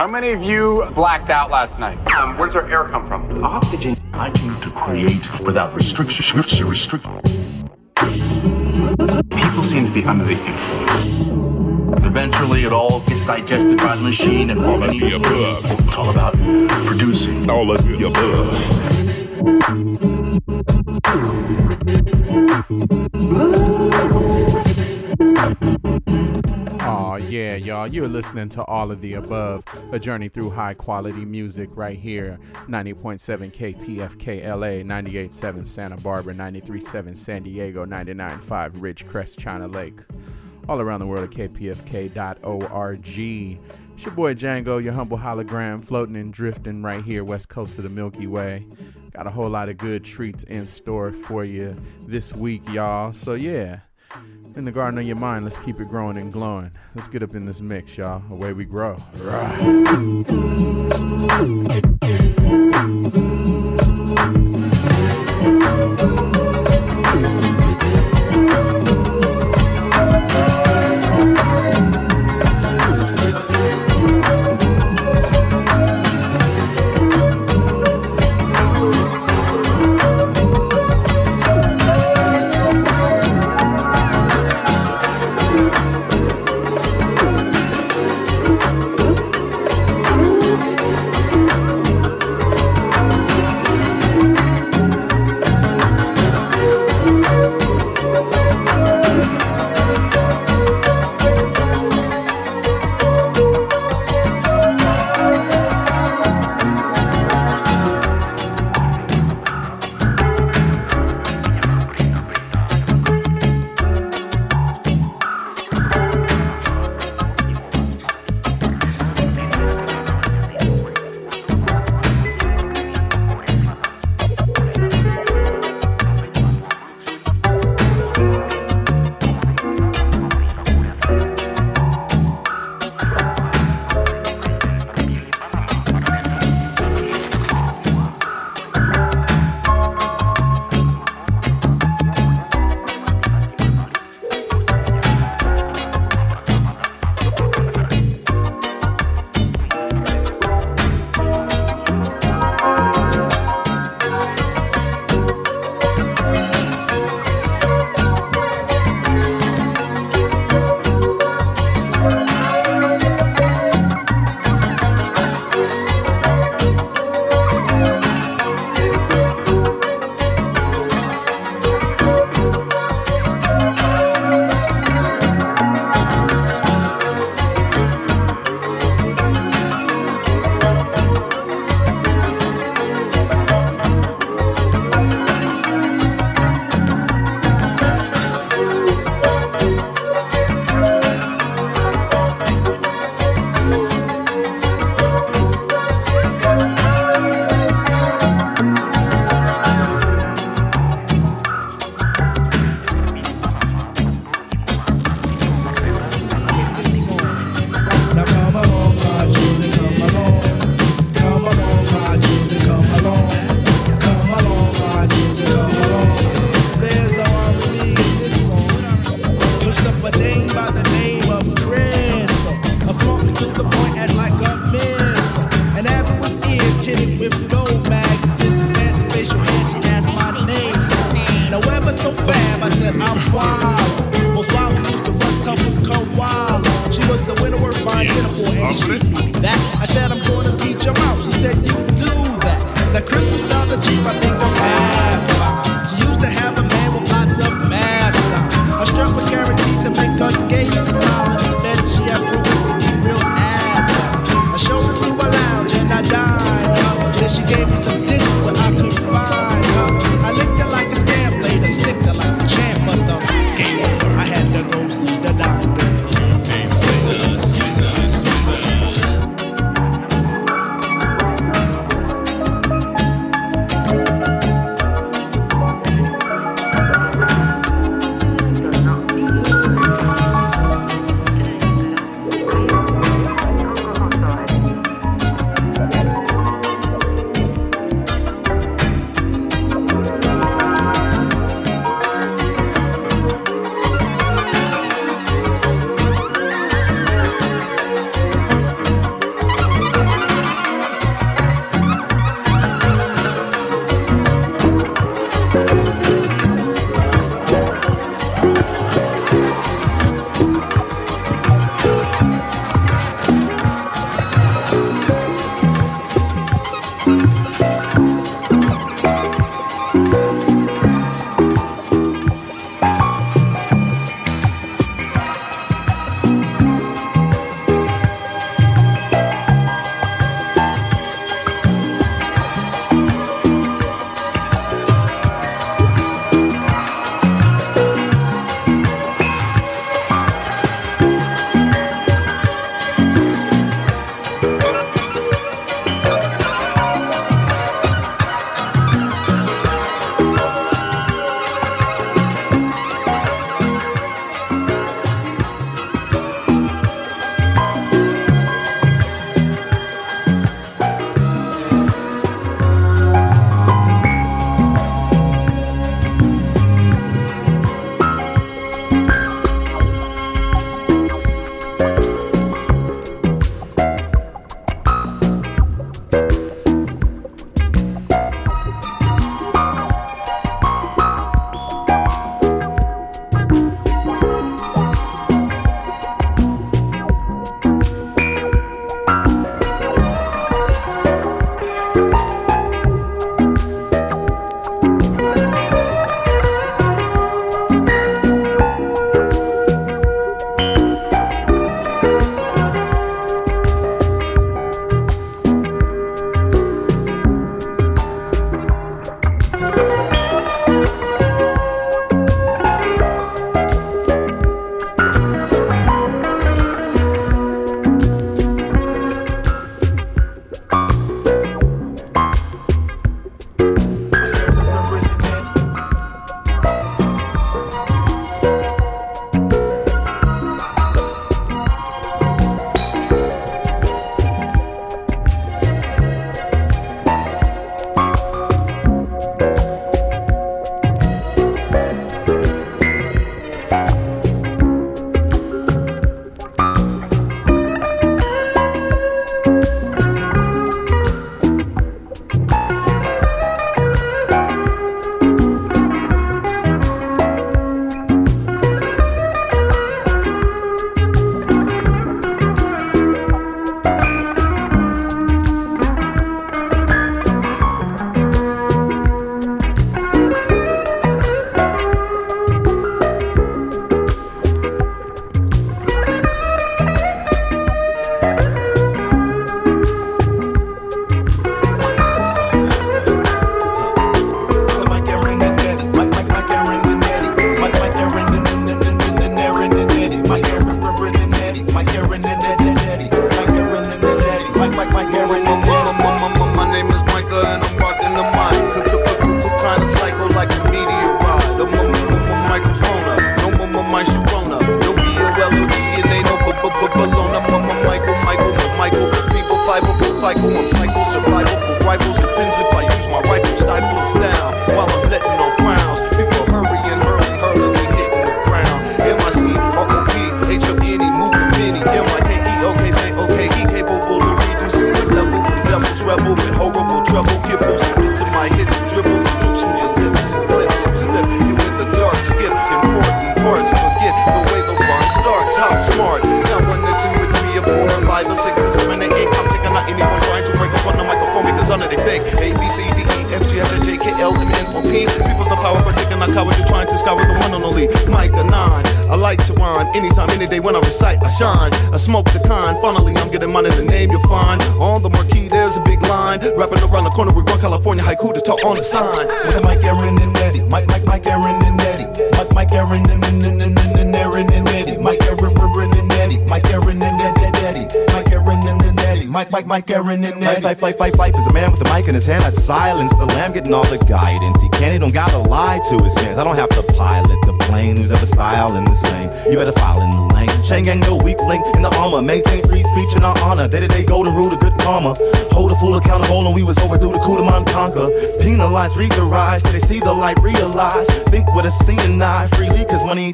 How many of you blacked out last night? Um, where does our air come from? Oxygen. I came to create without restriction. Restrict. People seem to be under the influence. Eventually, it all gets digested by the machine, and all of the above. It's all about producing. All of the above. Yeah, y'all. You're listening to all of the above. A journey through high quality music right here. 90.7 KPFK LA, 98.7 Santa Barbara, 93.7 San Diego, 99.5 Ridgecrest, China Lake. All around the world at kpfk.org. It's your boy Django, your humble hologram, floating and drifting right here, west coast of the Milky Way. Got a whole lot of good treats in store for you this week, y'all. So yeah in the garden of your mind. Let's keep it growing and glowing. Let's get up in this mix, y'all. Away we grow. Right.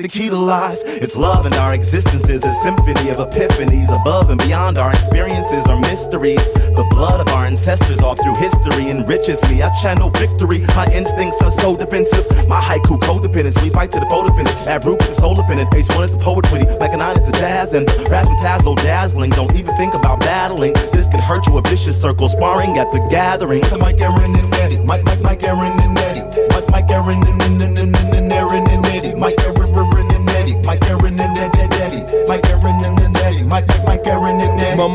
The key to life. It's love, and our existence is a symphony of epiphanies above and beyond our experiences are mysteries. The blood of our ancestors all through history enriches me. I channel victory. My instincts are so defensive. My haiku codependence. We fight to the photo finish. Add root the soul dependent. Ace one is the poet witty. Like a nine is the jazz, and the razzmatazz dazzling. Don't even think about battling. This could hurt you a vicious circle sparring at the gathering. Mike, Aaron, and Eddie. Mike, Mike, Mike, Aaron, and Eddie. Mike, Mike, Aaron, and, and, and, and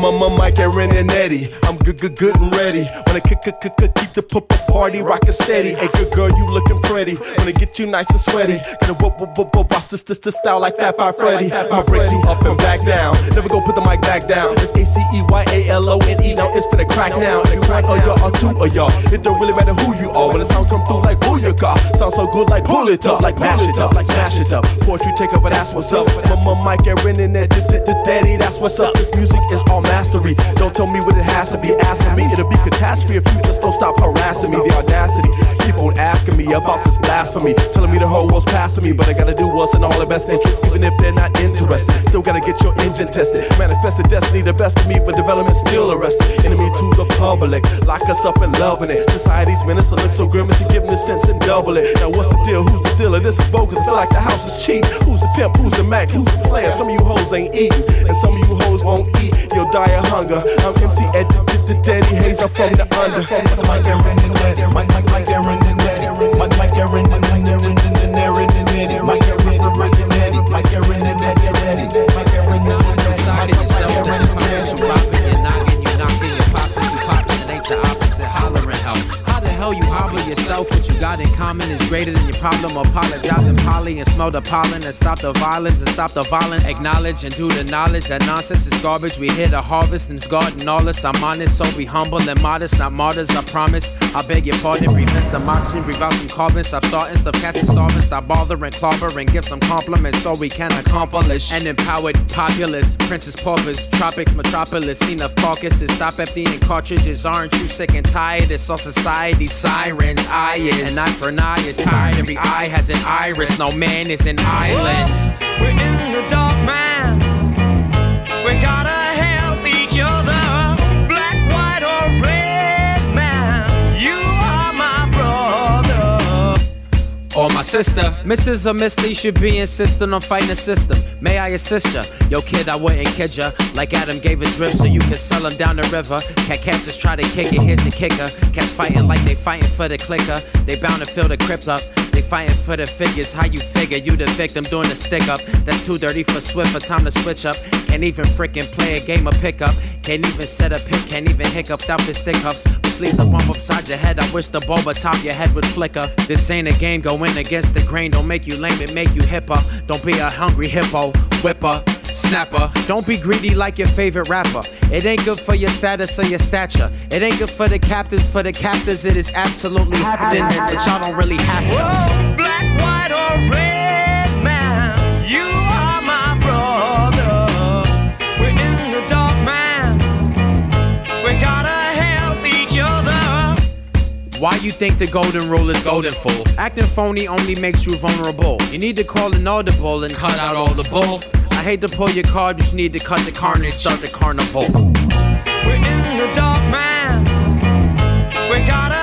Eddie. My, Mike, Aaron, and Eddie. I'm good, good, good and ready. Wanna kick, kick, kick, keep the p- party rockin' steady. Hey, good girl, you looking pretty. Wanna get you nice and sweaty. Gonna whoop, whoop, whoop, whoop, watch this, this, this style like Fat Fire Freddy. I'll break you up and back down. Never go put the mic back down. It's A C E Y A L O N E. Now it's for the crack now. And one of y'all or two of y'all. It don't really matter who you are. When the sound come through like booyaka. Sound so good like pull it up, like mash it up, like smash it up. Poetry take over, that's what's up. Mama, Mike, Aaron, and that daddy, that's what's up. This music is all mastery. Don't tell me what it has to be. Ask for me, it'll be catastrophe if you just don't stop harassing me. The audacity. Keep on asking me about this blasphemy. Telling me the whole world's passing me. But I gotta do what's in all their best interest, even if they're not interested. Still gotta get your engine tested. Manifest the destiny, the best of me for development, still arrested. Enemy to the public. Lock us up and loving it. Society's minutes look so grimace and giving the sense and double it. Now what's the deal? Who's the dealer? This is bogus. I feel like the house is cheap. Who's the pimp? Who's the Mac? Who's the player? Some of you hoes ain't eating. And some of you hoes won't eat. You'll die of hunger. I'm MC Ed, Daddy Hayes. I'm from the under. Mike, Aaron, and Eddie. Mike, Mike, Mike, Aaron, and Eddie. Mike, Mike, Aaron, and and and and and Aaron, and Eddie. Mike, Aaron, Aaron, and Eddie. Mike, Aaron, and Eddie, Eddie. Mike, Aaron, and and Just socking yourself with some financial robbing. You're knocking, you knocking your pops and you popping. It ain't the opposite. Hollering help. How the hell you hobble yourself? What you got in common is greater than your problem. Apologize and poly and smell the pollen and stop the violence and stop the violence. Acknowledge and do the knowledge that nonsense is garbage. We hit a harvest and it's garden all this. I'm honest, so be humble and modest, not martyrs. I promise. I beg your pardon. Prevent some oxygen, breathe some carbon. Stop starting, stop casting starving. Stop bothering, clobber and give some compliments so we can accomplish an empowered populace. Princess paupers, tropics, metropolis. Enough carcasses. Stop emptying cartridges. Aren't you sick and tired? It's all society sirens. I an eye for an eye is tired. Every eye has an iris. No man is an island. We're in the dark, man. Sister, Mrs. or Miss Lee should be insisting on fighting the system. May I assist ya? Yo, kid, I wouldn't kid ya. Like Adam gave his ribs so you can sell him down the river. Cat cats try to kick it, here's the kicker. Cats fighting like they fighting for the clicker. They bound to fill the crypt up. Fighting for the figures. How you figure you the victim doing the stick up? That's too dirty for Swift. For time to switch up. Can't even frickin' play a game of pickup. Can't even set a pick. Can't even hiccup without the stick ups. Which leaves a bump upside your head. I wish the bulb atop your head would flicker. This ain't a game. Going against the grain. Don't make you lame. It make you hipper. Don't be a hungry hippo. Whipper. Snapper, don't be greedy like your favorite rapper. It ain't good for your status or your stature. It ain't good for the captors, for the captors, it is absolutely happening, but y'all don't really have to. Whoa, black, white, or red man, you Why you think the golden rule is golden fool? Acting phony only makes you vulnerable. You need to call an audible and cut out all the bull. I hate to pull your card, but you need to cut the carnage, start the carnival. We're in the dark, man. We gotta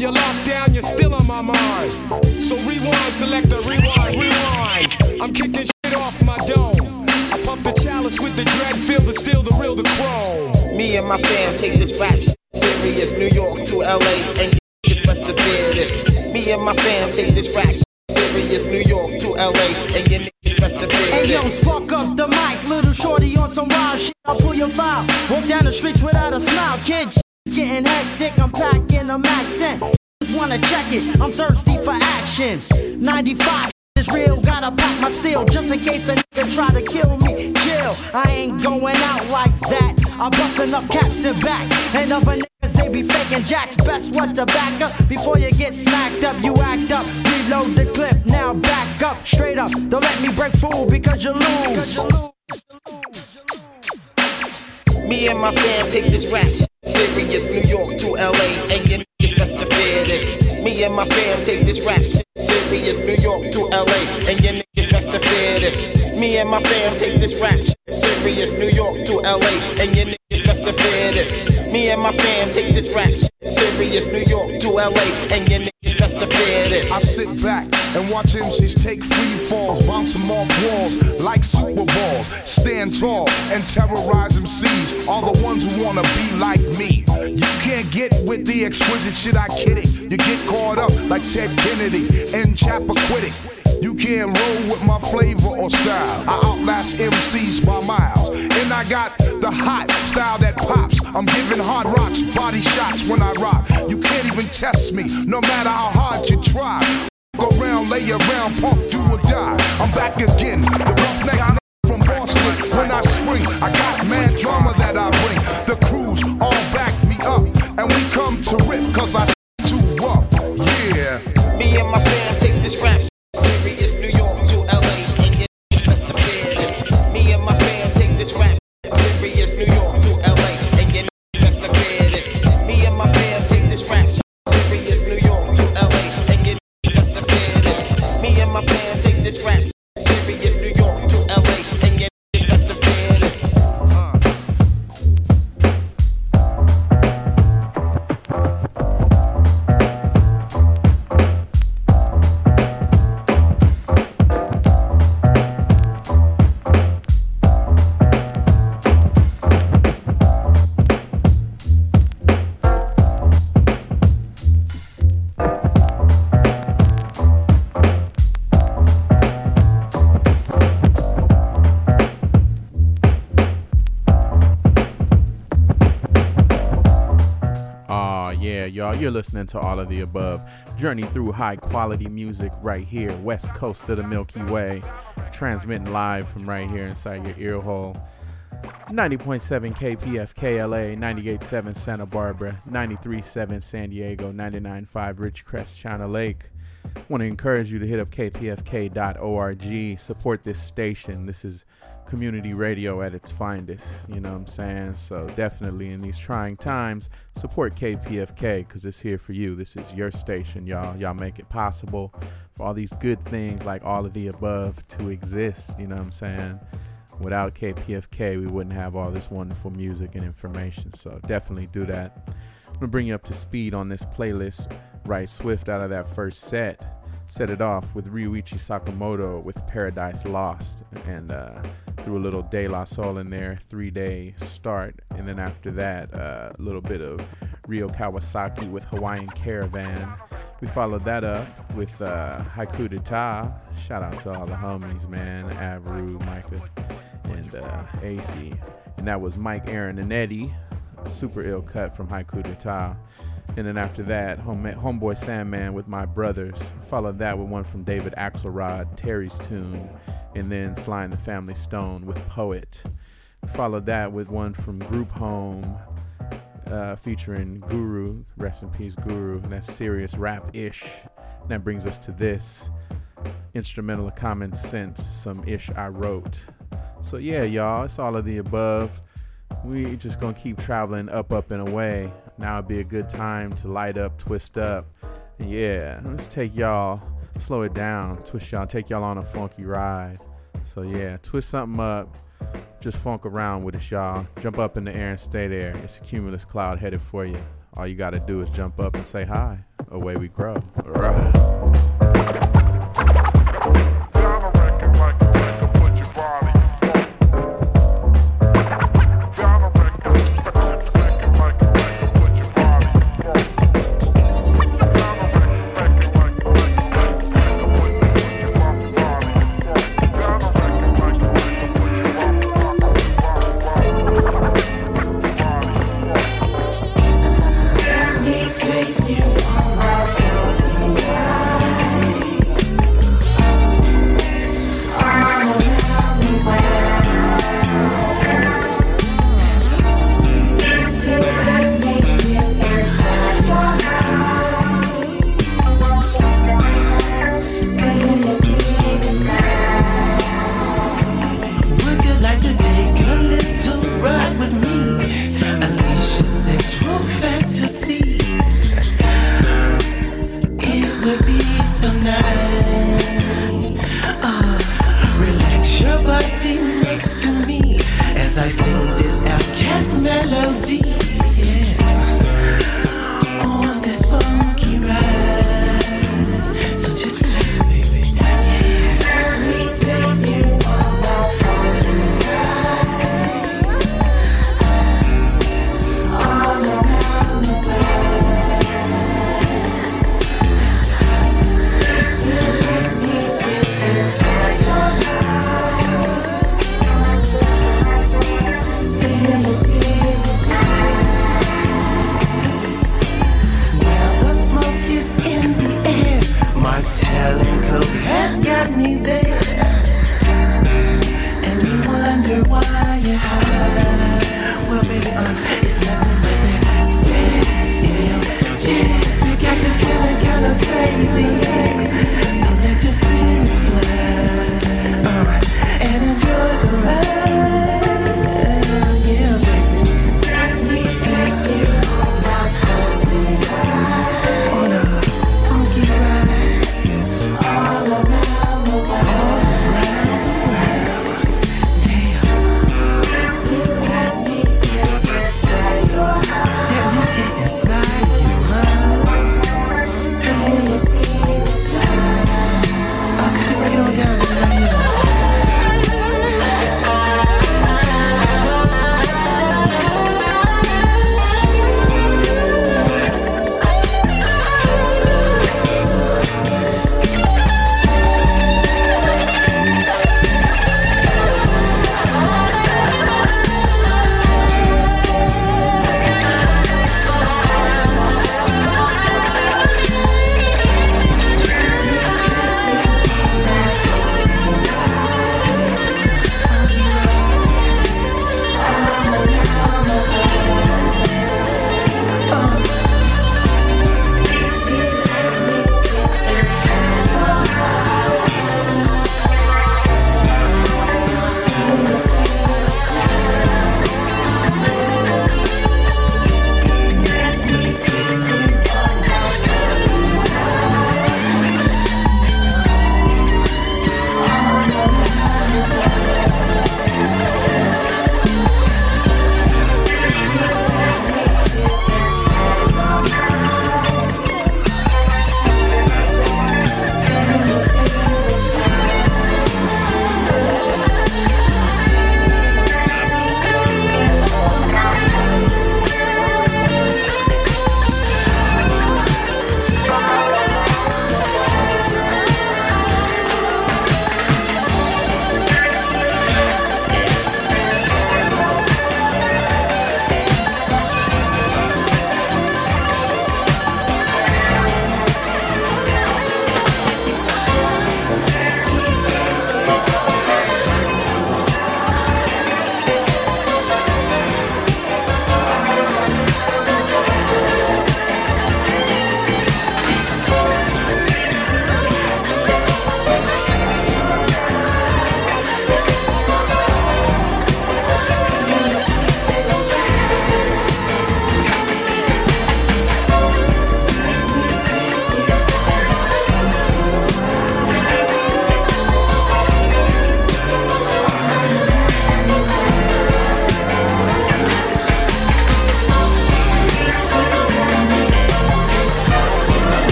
you're locked down, you're still on my mind. So rewind, select the rewind, rewind. I'm kicking shit off my dome. I puff the chalice with the dread, feel the steel, the real, the chrome. Me and my fam take this rap shit serious. New York to LA, and you niggas best to fear this. Me and my fam take this rap shit serious. New York to LA, and you niggas best to fear this. Hey yo, this. spark up the mic, little shorty on some wild shit. I'll pull your file. Walk down the streets without a smile, kid. Getting hectic, I'm packing a Mac 10. Just wanna check it, I'm thirsty for action. 95 is real, gotta pack my steel just in case a nigga try to kill me. Chill, I ain't going out like that. I bust enough caps and backs, and other niggas they be faking jacks. Best what to back up before you get smacked up. You act up, reload the clip, now back up, straight up. Don't let me break fool because you lose. Me and my fam take this rap serious. New York to LA, and you niggas best to fear this. Me and my fam take this rap serious. New York to LA, and you niggas best to fear this. Me and my fam take this rap serious. New York to LA, and your niggas to fear this. Me and my fam take this rap serious. New York to LA, and your niggas to fear this. I sit back and watch MCs take free falls, bounce them off walls like Super Balls. Stand tall and terrorize MCs, all the ones who wanna be like me. You can't get with the exquisite shit I kid it. You get caught up like Ted Kennedy and Chappaquiddick. You can't roll with my flavor or style. I outlast MCs by miles. And I got the hot style that pops. I'm giving hard rocks, body shots when I rock. You can't even test me, no matter how hard you try. Go around, lay around, pump, do or die. I'm back again, the roughneck from Boston. When I spring, I got mad drama that I bring. The crews all back me up, and we come to rip, cause I You're listening to all of the above. Journey through high quality music right here, west coast of the Milky Way. Transmitting live from right here inside your ear hole. 90.7 KPFK LA, 98.7 Santa Barbara, 93.7 San Diego, 99.5 Ridgecrest, China Lake. Want to encourage you to hit up kpfk.org, support this station. This is community radio at its finest, you know what I'm saying? So definitely in these trying times, support KPFK because it's here for you. This is your station, y'all. Y'all make it possible for all these good things like all of the above to exist, you know what I'm saying? Without KPFK, we wouldn't have all this wonderful music and information. So definitely do that. I'm gonna bring you up to speed on this playlist right swift out of that first set. Set it off with Ryuichi Sakamoto with Paradise Lost and uh, threw a little De La Soul in there, three day start. And then after that, uh, a little bit of Ryo Kawasaki with Hawaiian Caravan. We followed that up with uh, Haiku d'Etat. Shout out to all the homies, man. Avru, Mikah, and uh, AC. And that was Mike, Aaron, and Eddie. Super ill cut from Haiku d'Etat. And then after that, home, Homeboy Sandman with My Brothers. Followed that with one from David Axelrod, Terry's Tune. And then Sly and the Family Stone with Poet. Followed that with one from Group Home uh, featuring Guru. Rest in peace, Guru. And that's serious rap ish. That brings us to this instrumental of common sense, some ish I wrote. So, yeah, y'all, it's all of the above. we just gonna keep traveling up, up, and away. Now would be a good time to light up, twist up. Yeah, let's take y'all, slow it down, twist y'all, take y'all on a funky ride. So yeah, twist something up, just funk around with us, y'all. Jump up in the air and stay there. It's a cumulus cloud headed for you. All you gotta do is jump up and say hi. Away we grow.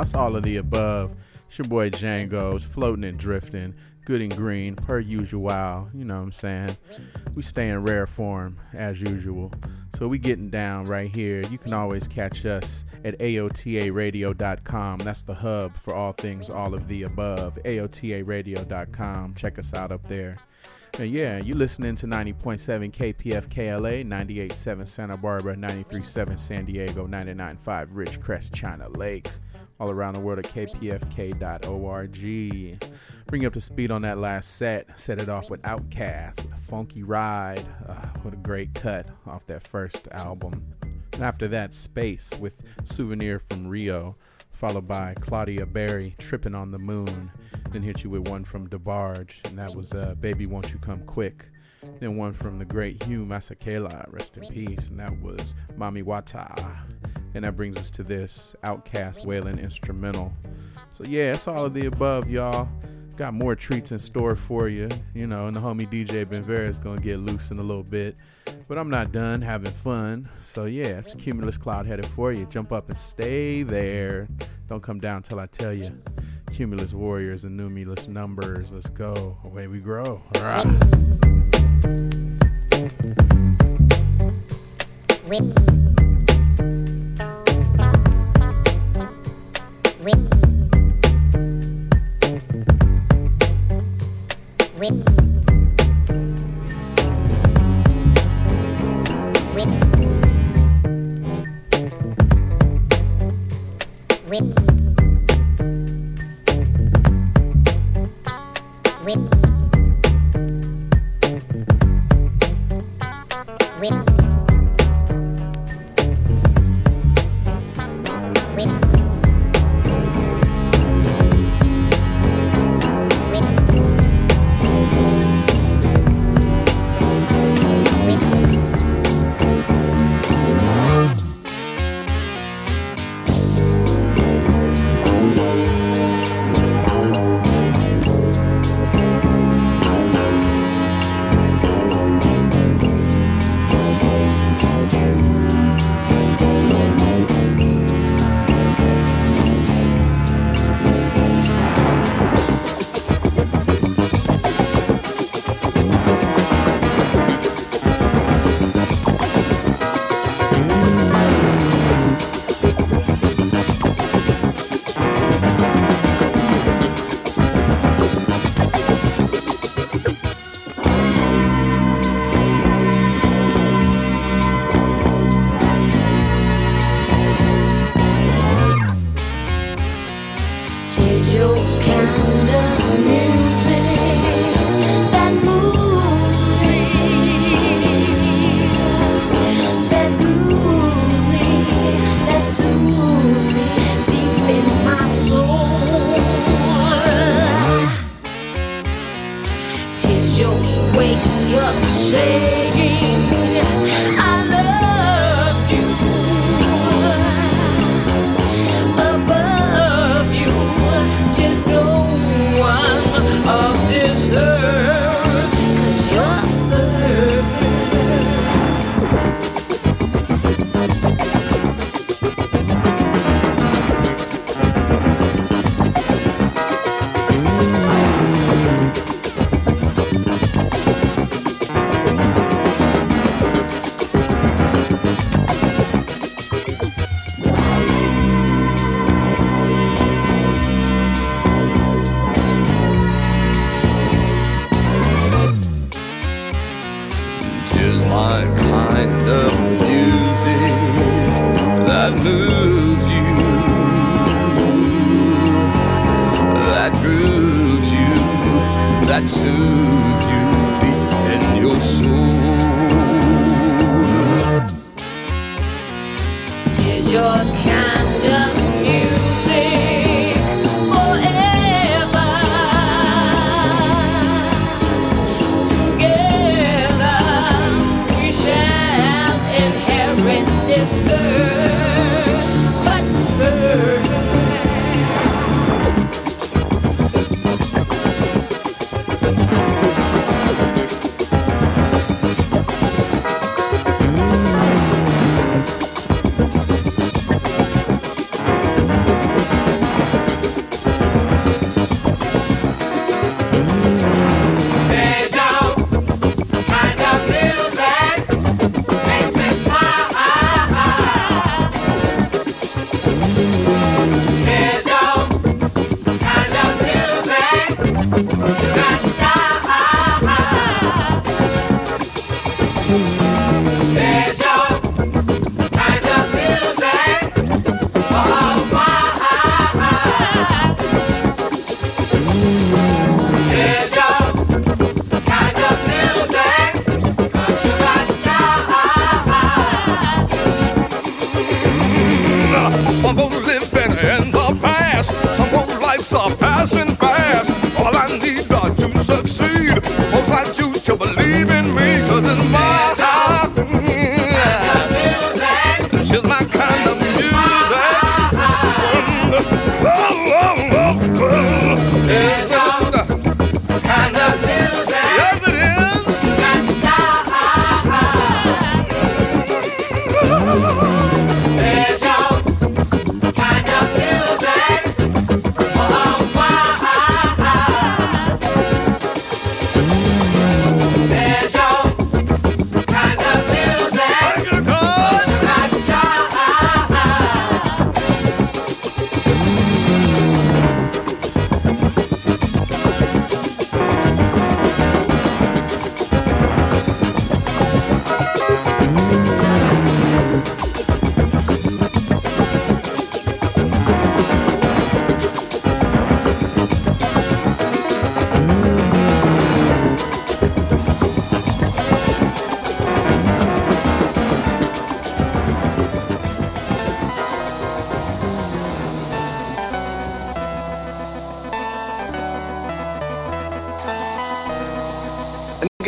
It's all of the above. It's your boy Django's floating and drifting, good and green, per usual. You know what I'm saying? We stay in rare form as usual. So we getting down right here. You can always catch us at AOTARadio.com. That's the hub for all things all of the above. AOTARadio.com. Check us out up there. And yeah, you listening to 90.7 KPFK LA, 98.7 Santa Barbara, 93.7 San Diego, 99.5 Ridgecrest, China Lake. All around the world at kpfk.org. Bring you up to speed on that last set. Set it off with a funky ride. Uh, what a great cut off that first album. And after that, Space with Souvenir from Rio, followed by Claudia Berry, Tripping on the Moon. Then hit you with one from DeBarge, and that was uh, Baby Won't You Come Quick. Then one from the great Hugh Masekela, rest in peace, and that was Mami Wata. And that brings us to this OutKast Wailing instrumental. So yeah, it's all of the above, y'all. Got more treats in store for you, you know, and the homie DJ Ben Vera is gonna get loose in a little bit. But I'm not done having fun. So yeah, it's a cumulus cloud headed for you. Jump up and stay there. Don't come down till I tell you. Cumulus warriors and numulus numbers. Let's go. Away we grow. All right. Tis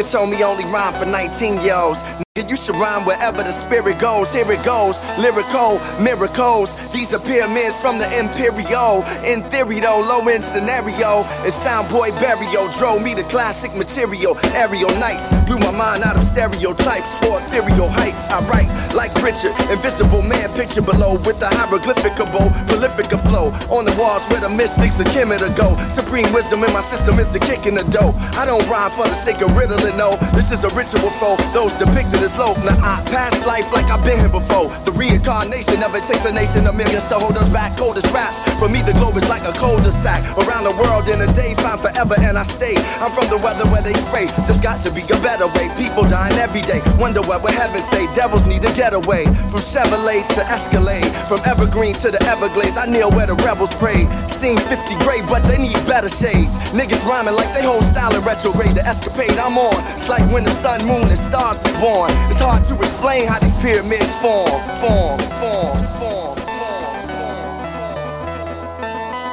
Nigga told me only rhyme for 19 year olds. You should rhyme wherever the spirit goes. Here it goes, lyrical miracles. These are pyramids from the Imperio. In theory, though, low end scenario. And Soundboy Barrio drove me to classic material. Aerial nights blew my mind out of stereotypes for ethereal heights. I write like Richard, invisible man picture below with the hieroglyphicable, prolific flow. On the walls where the mystics are Kim to go. Supreme wisdom in my system is the kick in the dough. I don't rhyme for the sake of riddling, no. This is a ritual for those depicted as low. Now I pass life like I've been here before. The reincarnation of it takes a nation, a million so hold us back, coldest raps. For me, the globe is like a cul-de-sac. Around the world in a day, find forever, and I stay. I'm from the weather where they spray. There's got to be a better way. People dying every day. Wonder what would heaven say? Devils need to get away. From Chevrolet to Escalade. From Evergreen to the Everglades. I kneel where the rebels pray. Seen 50 grave, but they need better shades. Niggas rhyming like they whole style in retrograde. The escapade I'm on. It's like when the sun, moon, and stars is born. It's hard to explain how these pyramids form. Form, form, form.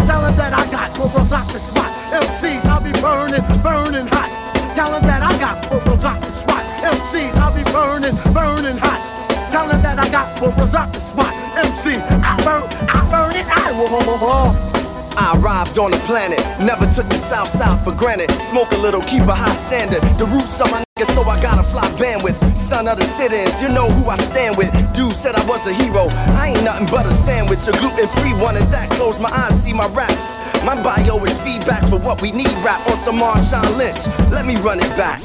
Tell him that I got bubbles off the spot. MCs, I'll be burning, burning hot. Tell him that I got bubbles off the spot. MCs, I'll be burning, burning hot. Tell him that I got bubbles off the spot. MC, I burn, I burn it, I whoa. I arrived on the planet, never took the south side for granted. Smoke a little, keep a high standard. The roots of my niggas, so I gotta fly bandwidth. Son of the sit-ins, you know who I stand with. Dude said I was a hero. I ain't nothing but a sandwich, a gluten-free one and that. Close my eyes, see my raps. My bio is feedback for what we need. Rap on some Marshawn Lynch. Let me run it back.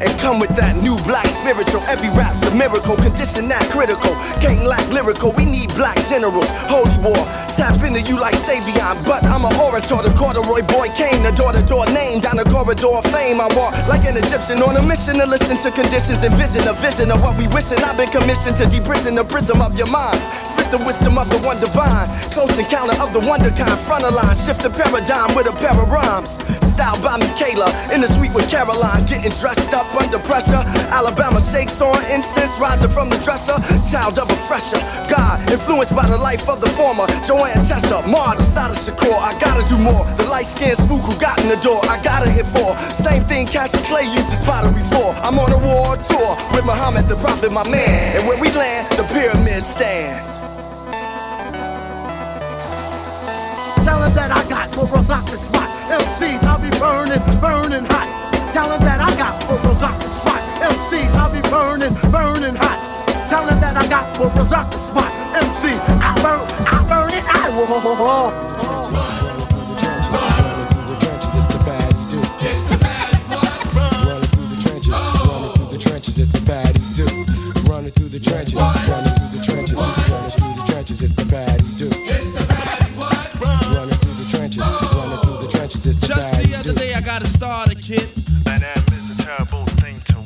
And come with that new black spiritual. Every rap's a miracle, condition that critical. Can't lack lyrical, we need black generals. Holy war, tap into you like Savion. But I'm an orator, the corduroy boy came, the door to door name. Down the corridor of fame, I walk like an Egyptian on a mission to listen to conditions and vision. A vision of what we wishing. I've been commissioned to deprison the prism of your mind. Spit the wisdom of the one divine. Close encounter of the wonder kind. Front of line, shift the paradigm with a pair of rhymes. Styled by Michaela, in the suite with Caroline. Getting dressed up under pressure. Alabama shakes on incense, rising from the dresser. Child of a fresher. God, influenced by the life of the former. Joanne Mar, the side of Shakur. I gotta do more. The light skinned spook who got in the door. I gotta hit for. Same thing Cassius Clay uses pottery for. I'm on a war tour with Muhammad the Prophet, my man. And when we land, the pyramids stand. Tell him that I got off the spot. MCs, I'll be burning, burning hot. Tell that I got bubbles off the spot. MCs, I'll be burning, burning hot. Tell that I got bubbles off the spot. MC, I burn, I burn it, I Running through the trenches. it's the bad. Running through the trenches, running through the trenches, it's the bad running through the trenches, running through the trenches, it's the bad. It's the bad? Running through the trenches, running through the trenches, it's the bad. Just the other day I got a starter kit.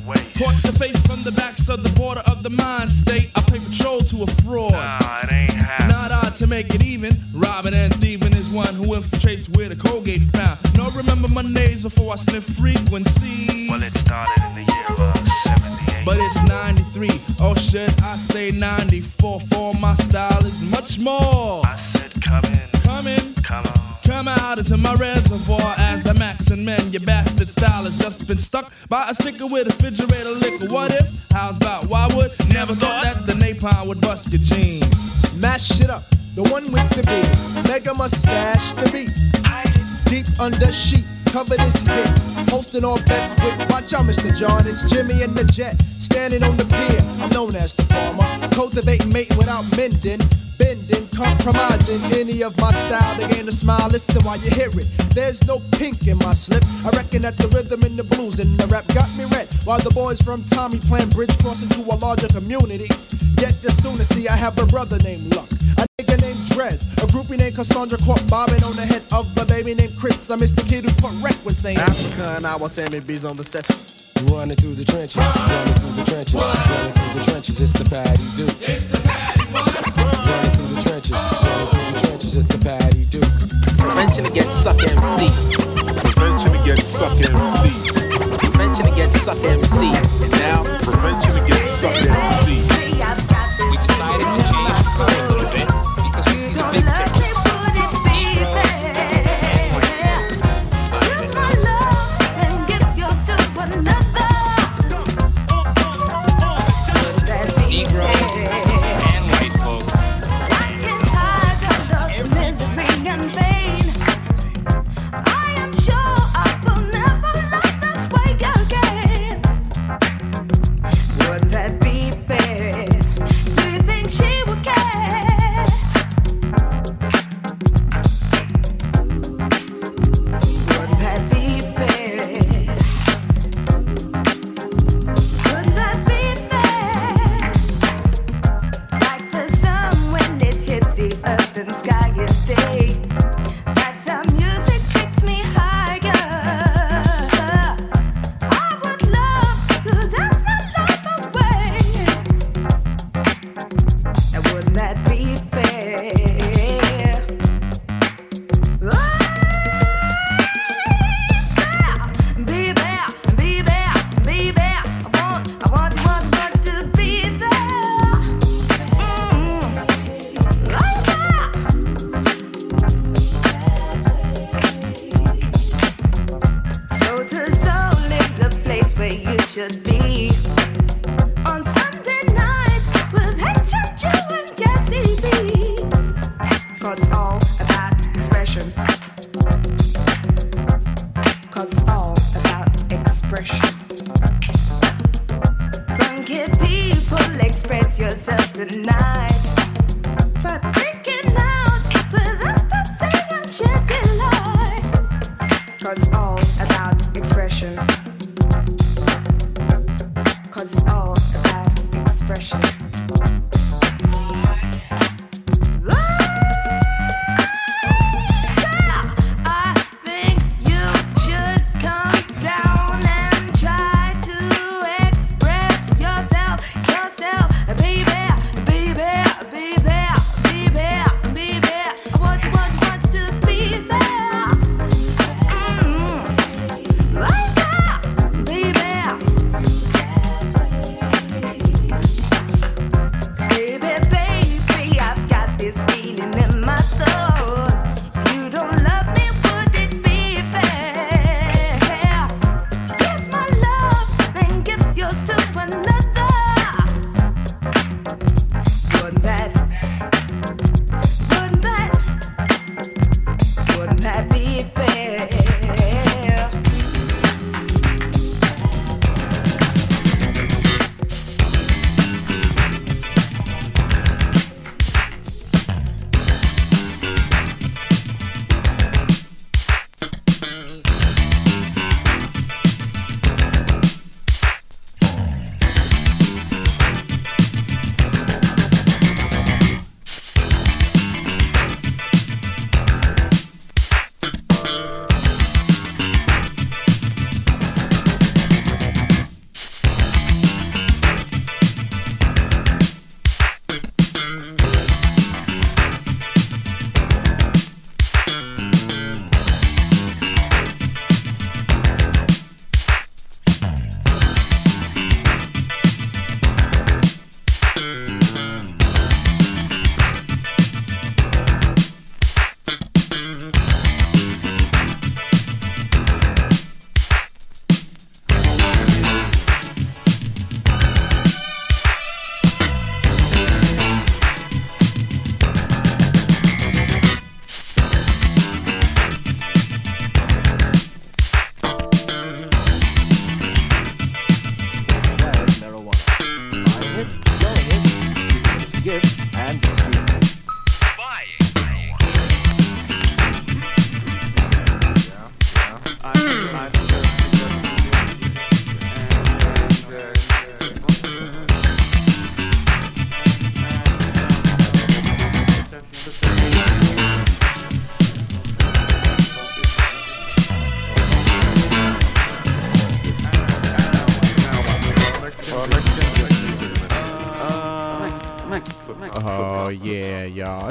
Caught the face from the backs of the border of the mind state. I pay patrol to a fraud. Nah, it ain't half. Not odd to make it even. Robbing and thieving is one who infiltrates where the Colgate found. No, remember my Mondays before I sniff frequencies. Well, it started in the year of 78. But it's 93. Oh, should I say 94? For my style is much more. I said, come in. Come in. Come on. Come out into my reservoir as a max and men. Your bastard style has just been stuck by a sticker with a refrigerator liquor. What if? How's about why would? Never thought that the napalm would bust your jeans. Mash it up, the one with the beat. Mega mustache, the beat. Deep under sheet, covered his hip. Hosting all bets with, watch out, Mr. John. It's Jimmy and the Jet. Standing on the pier, I'm known as the farmer. Cultivating, mate without mending. Bending, compromising any of my style They gain a smile. Listen while you hear it. There's no pink in my slip. I reckon that the rhythm and the blues and the rap got me red. While the boys from Tommy playing bridge crossing to a larger community. Yet the sooner see I have a brother named Luck. A nigga named Drez. A groupie named Cassandra caught bobbing on the head of a baby named Chris. I miss the kid who put wreck with saying Africa and I was Sammy B's on the set. Running through the trenches, running through the trenches, running through the trenches. It's the patty duke. It's the patty Running through the trenches, running through the trenches. It's the patty duke. Prevention against suck MC. Prevention against suck MC. Prevention against suck MC. And now, prevention against suck MC.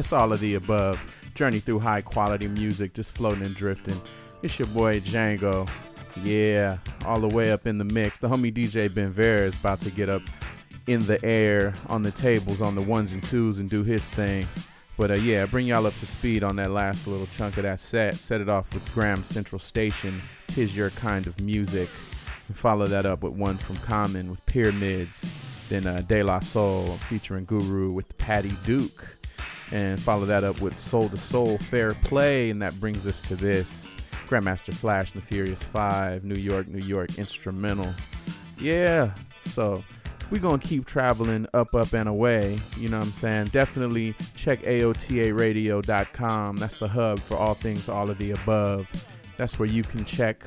It's all of the above. Journey through high quality music, just floating and drifting. It's your boy Django. Yeah, all the way up in the mix. The homie DJ Ben Vera is about to get up in the air on the tables on the ones and twos and do his thing. But uh, yeah, bring y'all up to speed on that last little chunk of that set. Set it off with Graham Central Station, Tis Your Kind of Music. And follow that up with one from Common with Pyramids. Then uh, De La Soul featuring Guru with Patty Duke. And follow that up with Soul II Soul Fair Play. And that brings us to this Grandmaster Flash and the Furious Five, New York, New York instrumental. Yeah, so we're to keep traveling up, up, and away. You know what I'm saying? Definitely check AOTARadio.com. That's the hub for all things, all of the above. That's where you can check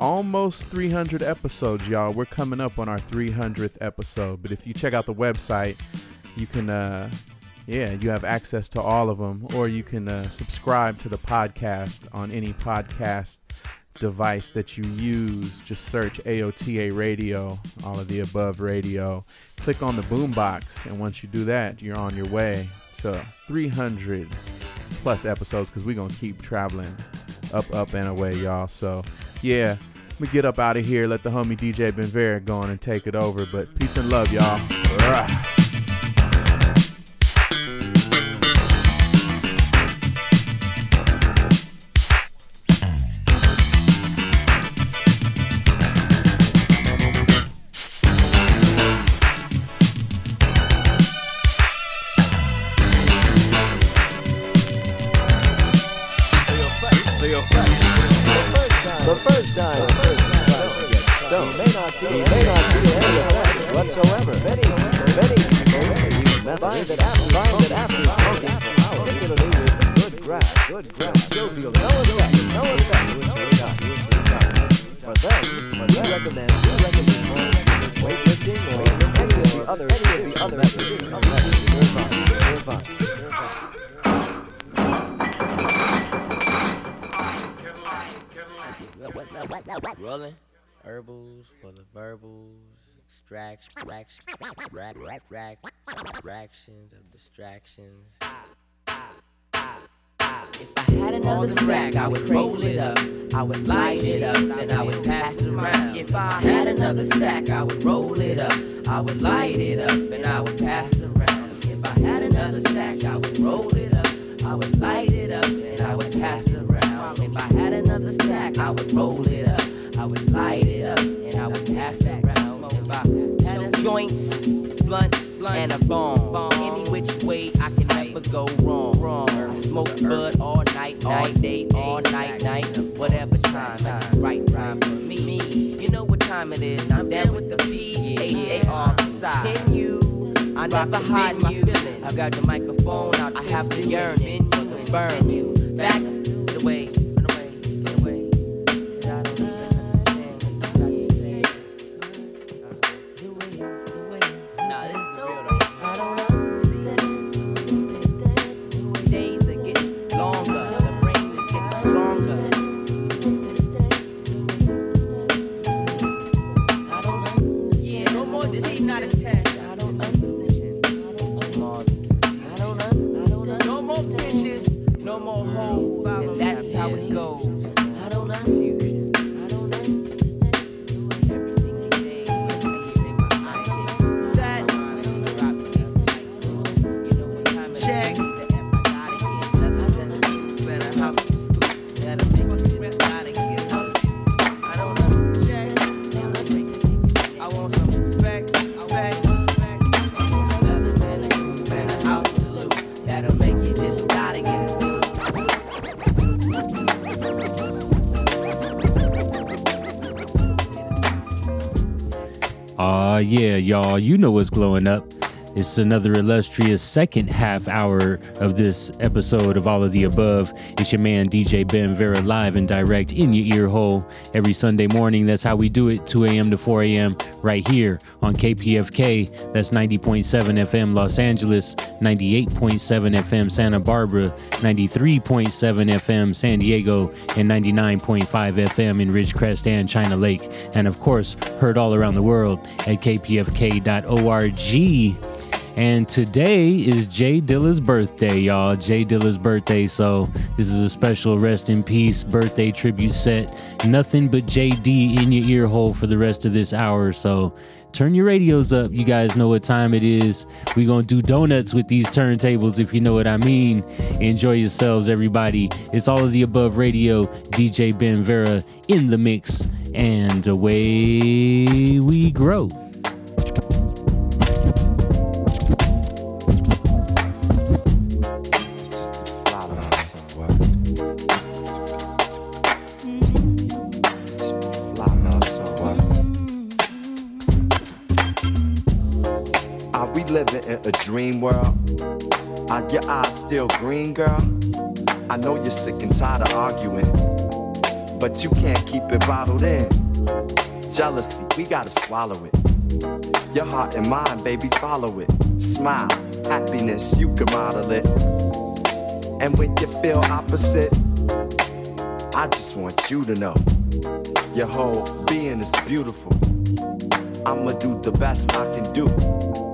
almost 300 episodes, y'all. We're coming up on our 300th episode. But if you check out the website, you can, uh, yeah, you have access to all of them. Or you can uh, subscribe to the podcast on any podcast device that you use. Just search AOTA Radio, all of the above radio. Click on the boombox, and once you do that, you're on your way to 300 plus episodes because we're going to keep traveling up, up, and away, y'all. So, yeah, me get up out of here. Let the homie DJ Ben Vera go on and take it over. But peace and love, y'all. Rolling. Herbals for the verbals. Extraction. Rack, rack, rack, rack, fractions of distractions. If I had another sack, I would roll it up. I would light it up, then I would pass it around. If I had another sack, I would roll it up. I would light it up, and I would pass it around. If I had another sack, I would roll it up. I would light it up, blunts, and a bomb, any which way I can never go wrong. I smoke bud all night, all day, all night, night, whatever time. That's the right time for me. You know what time it is? I'm down with the B H A R side. Can you? I never hide my feelings. I got the microphone out. I have the yearning for the burn you back yeah, y'all, you know what's glowing up. It's another illustrious second half hour of this episode of All of the Above. It's your man DJ Ben Vera live and direct in your ear hole every Sunday morning. That's how we do it, 2 a.m. to 4 a.m. right here on KPFK. That's 90.7 FM Los Angeles, 98.7 FM Santa Barbara, 93.7 FM San Diego, and 99.5 FM in Ridgecrest and China Lake. And of course, heard all around the world at kpfk.org. And today is Jay Dilla's birthday, y'all. Jay Dilla's birthday. So this is a special rest in peace birthday tribute set. Nothing but JD in your ear hole for the rest of this hour. So turn your radios up. You guys know what time it is. We're going to do donuts with these turntables, if you know what I mean. Enjoy yourselves, everybody. It's all of the above radio. DJ Ben Vera in the mix. And away we grow. Dream world? Are your eyes still green, girl? I know you're sick and tired of arguing, but you can't keep it bottled in. Jealousy, we gotta swallow it. Your heart and mind, baby, follow it. Smile, happiness, you can model it. And when you feel opposite, I just want you to know your whole being is beautiful. I'ma do the best I can do.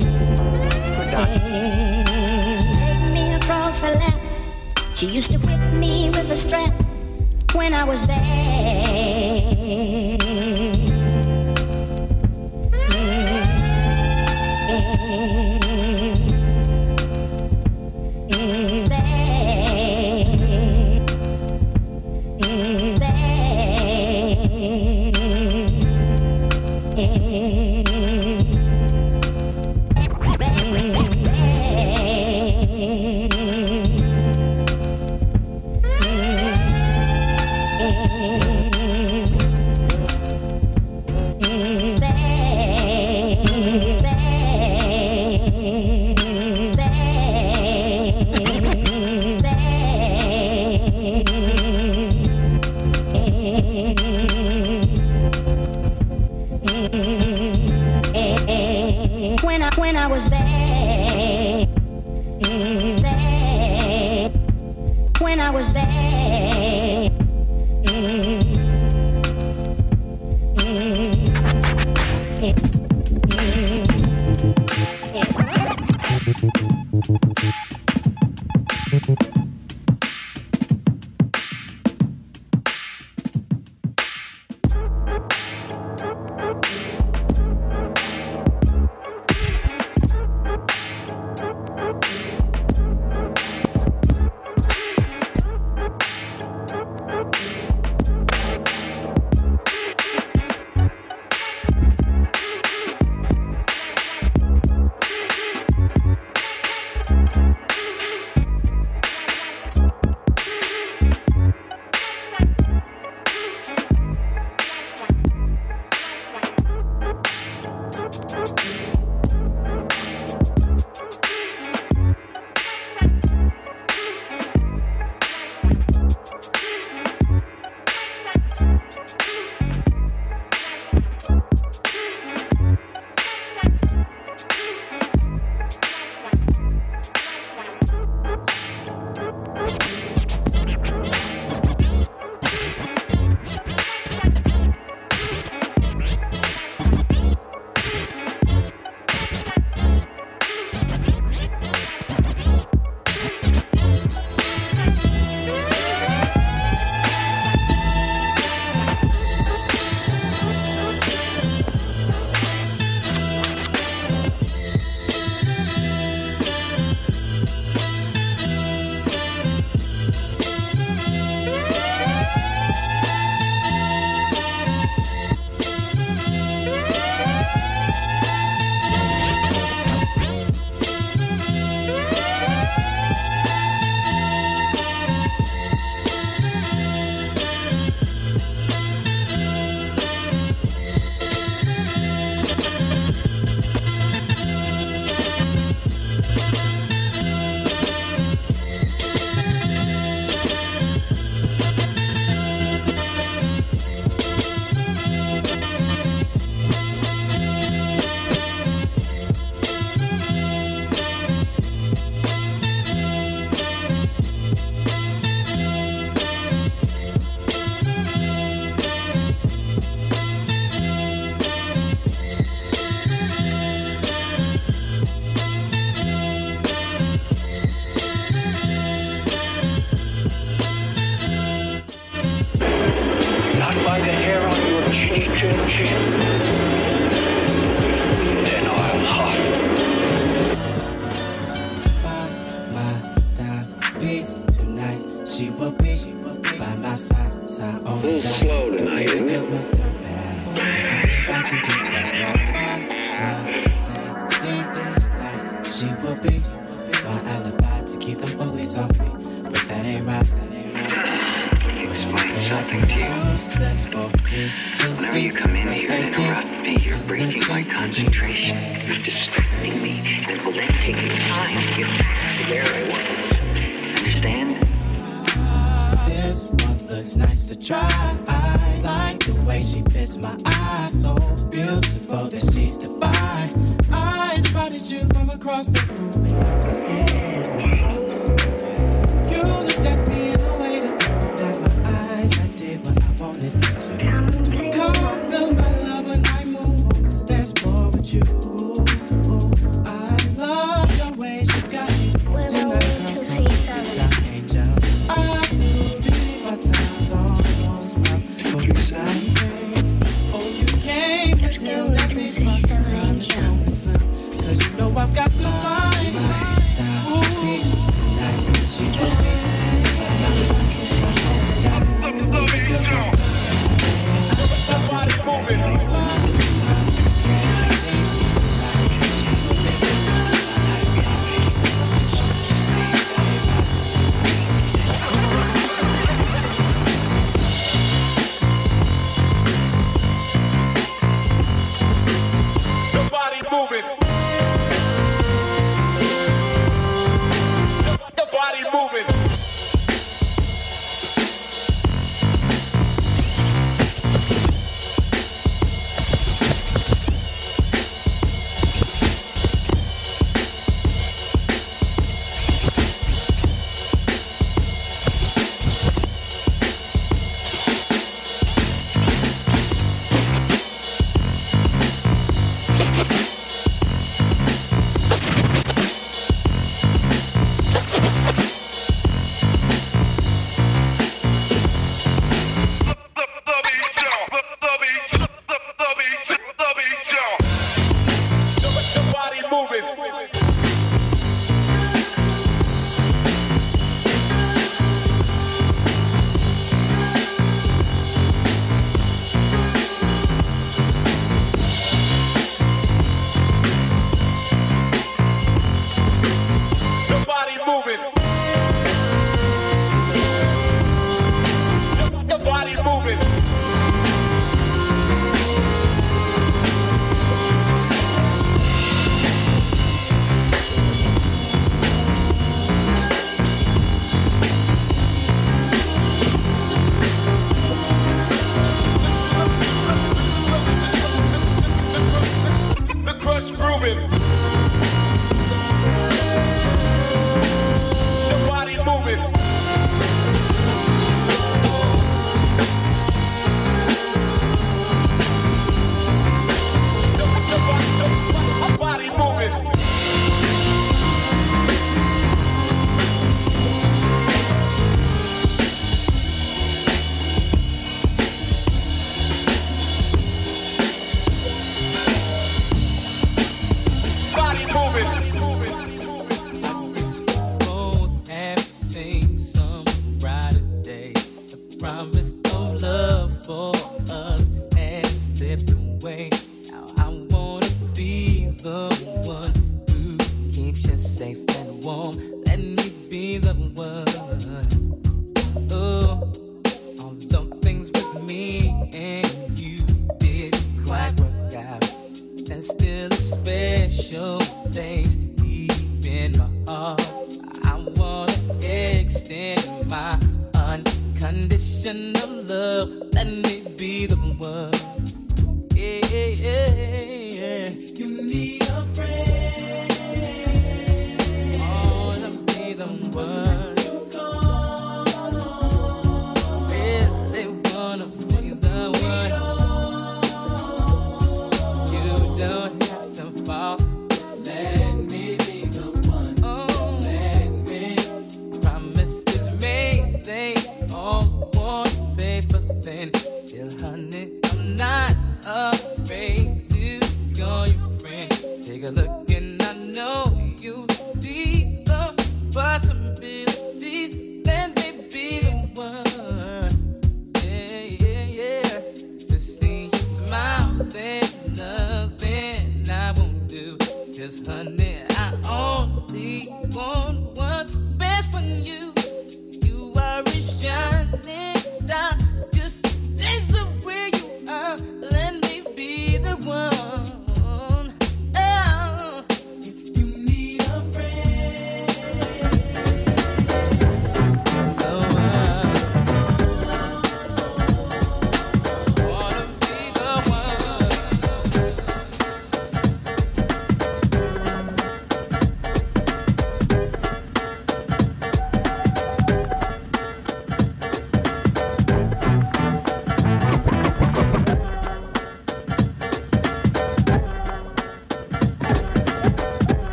She used to whip me with a strap when I was when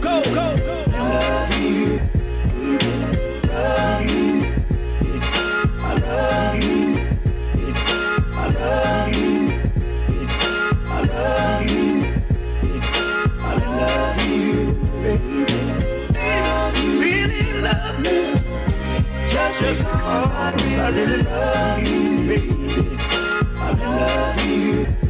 Go, go, go. just because I really love you, baby. I love you.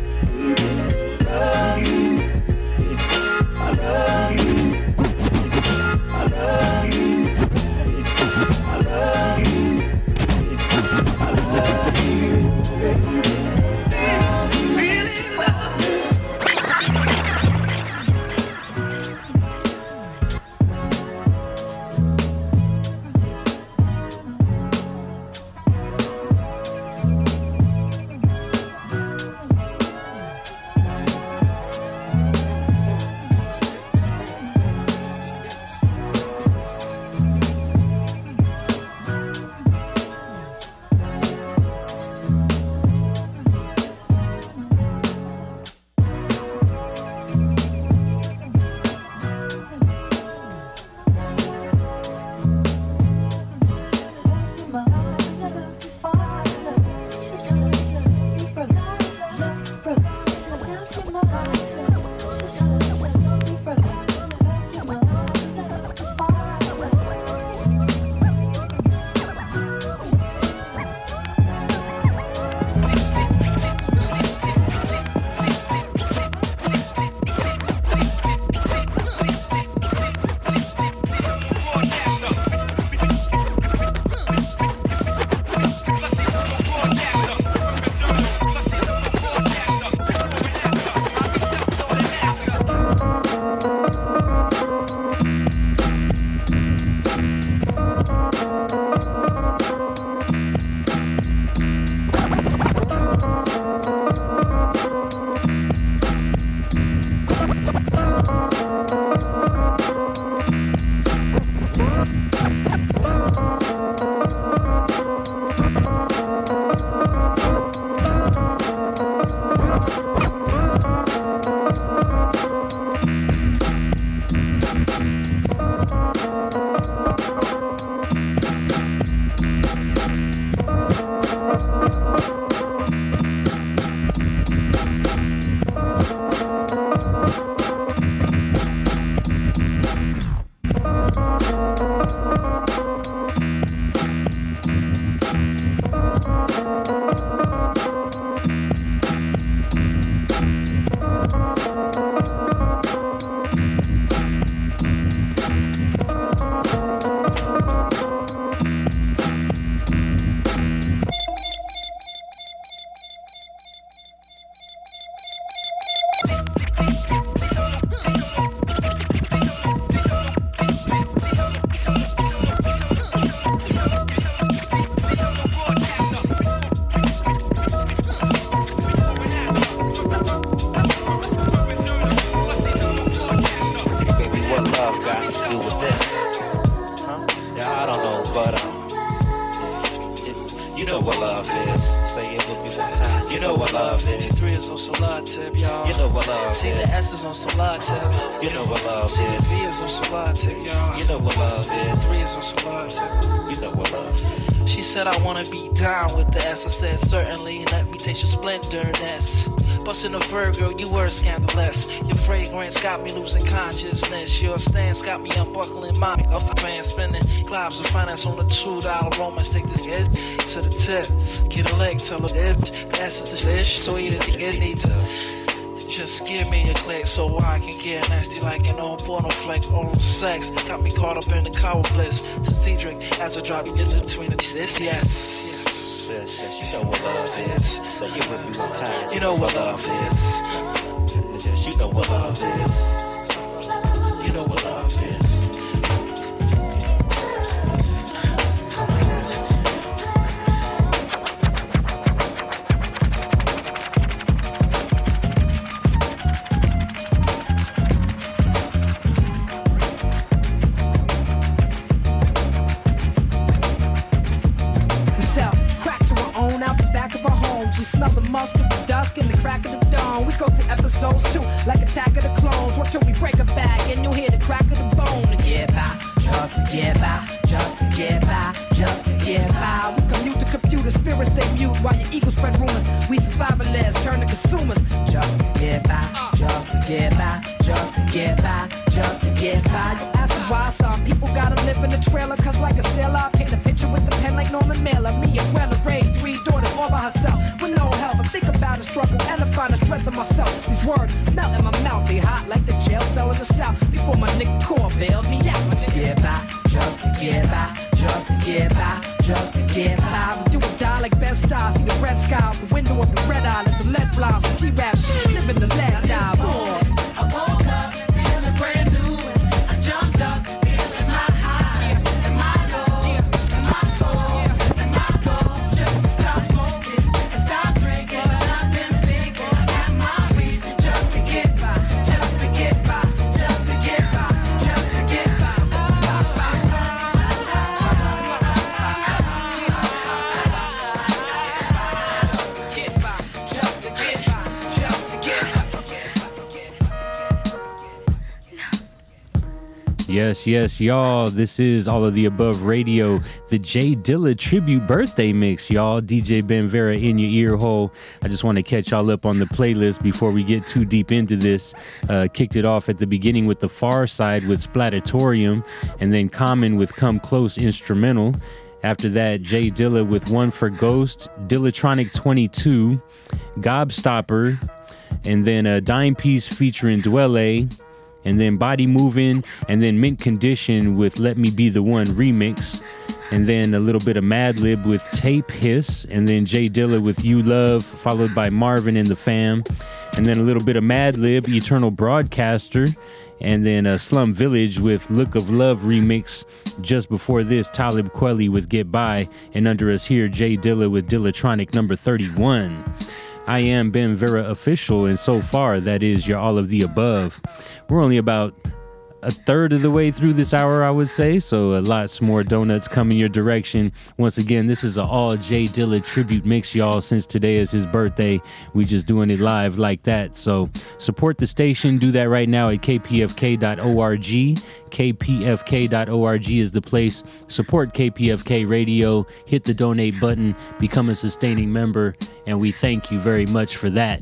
But um, you know what love is. Say it with me one time. You know what love is. G3 is on Solatip, y'all. You know what love is. See the S is on Solatip. You know what love is. V is on Solatip, y'all. You know what love is. 3 is on Solatip. You know what love is. She said, I wanna be down with the S. I said, certainly. Let me taste your splendor. That's. Bustin' a Virgo, you were scandalous. Your fragrance got me losing consciousness. Your stance got me unbuckling my off the band spinning. Globs of finance on a two dollar romance. stick to the to the tip. Get a leg, tell her if the S is the dish. So eat it, it need to. Just give me a click so I can get nasty like an old porno flick. Oral sex got me caught up in the cow bliss. To Cedric as a drop in between the this yes. Yes, yes, you know what love is. Say it with me one time. You know what love is. Yes, you know what love is. You know what love is. Yes, yes, y'all. This is all of the above radio, the Jay Dilla tribute birthday mix, y'all. DJ Ben Vera in your ear hole. I just want to catch y'all up on the playlist before we get too deep into this. Uh, kicked it off at the beginning with the Pharcyde with Splattitorium, and then Common with Come Close instrumental. After that, Jay Dilla with One for Ghost, Dillatronic 22, Gobstopper, and then a Dime Piece featuring Dwele, and then Body Moving, and then Mint Condition with Let Me Be the One remix, and then a little bit of Madlib with Tape Hiss, and then Jay Dilla with You Love, followed by Marvin and the Fam, and then a little bit of Madlib, Eternal Broadcaster, and then a Slum Village with Look of Love remix. Just before this, Talib Kweli with Get By, and under us here, Jay Dilla with Dillatronic number 31. I am Ben Vera official, and so far that is your all of the above. We're only about a third of the way through this hour, I would say. So, a lots more donuts coming your direction. Once again, this is an all Jay Dilla tribute mix, y'all. Since today is his birthday, we just doing it live like that. So, support the station. Do that right now at kpfk.org. kpfk.org is the place. Support KPFK Radio. Hit the donate button. Become a sustaining member, and we thank you very much for that.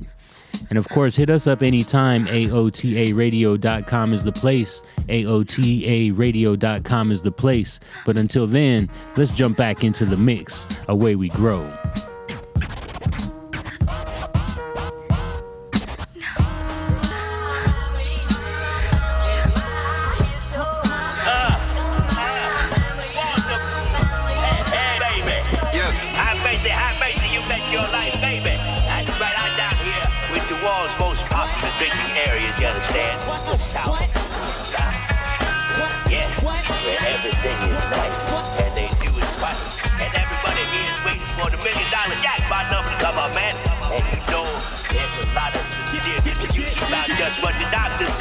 And of course, hit us up anytime. AOTARadio.com is the place. AOTARadio.com is the place. But until then, let's jump back into the mix. Away we grow. Just what the doctor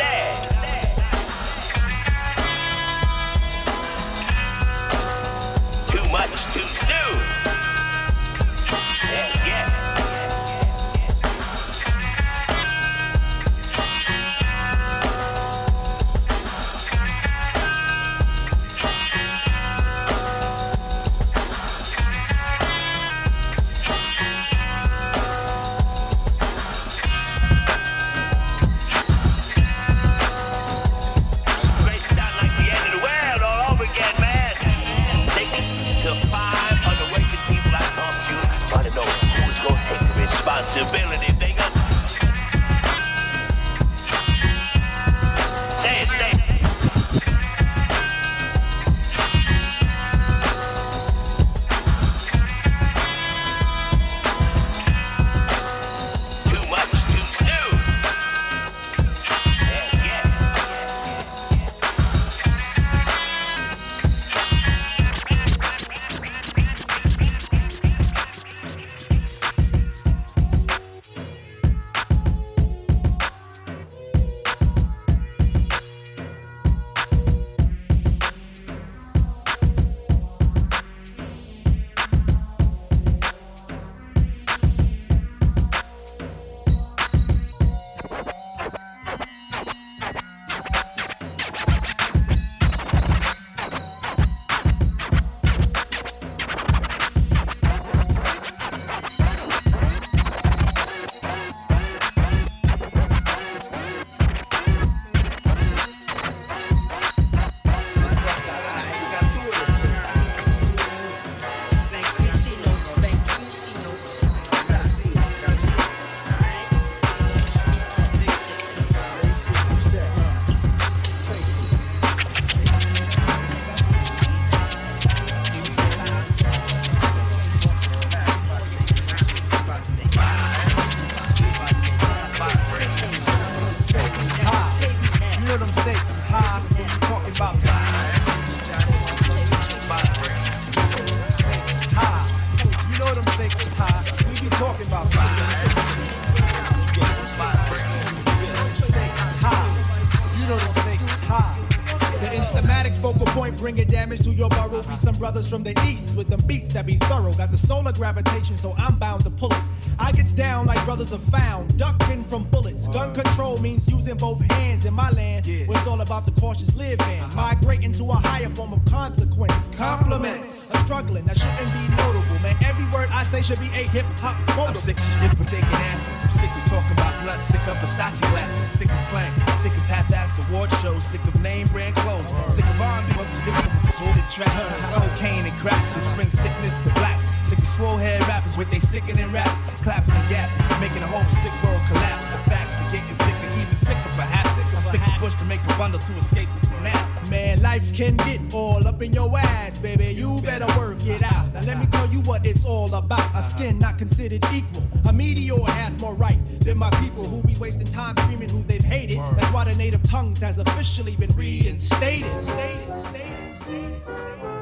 bringing damage to your borough. Be some brothers from the east with them beats that be thorough. Got the solar gravitation, so I'm bound to pull it. I gets down like brothers are found, ducking from bullets. Gun control means using both hands in my land, where it's all about the cautious living. Uh-huh. Migrating to a higher form of consequence. Compliments, a struggling that shouldn't be notable, man. Every word I say should be a hip hop quote. I'm sick of for taking asses. I'm sick of talking about blood, sick of Versace glasses, sick of slang, sick of half-ass award shows, sick of name brand clothes, sick of R&B sorted track, cocaine and cracks, which brings sickness to black. Sick of swole head rappers with they sickening raps, claps and gaps, making the whole sick world collapse. The facts are getting sicker, even sicker perhaps. I stick a bush to make a bundle to escape the synapse. Man, life can get all up in your ass, baby. You better work it out. Now let me tell you what it's all about. A skin not considered equal. A meteor has more right than my people who be wasting time screaming who they've hated. That's why the native tongues has officially been reinstated. Stated, stated, stated. Stakes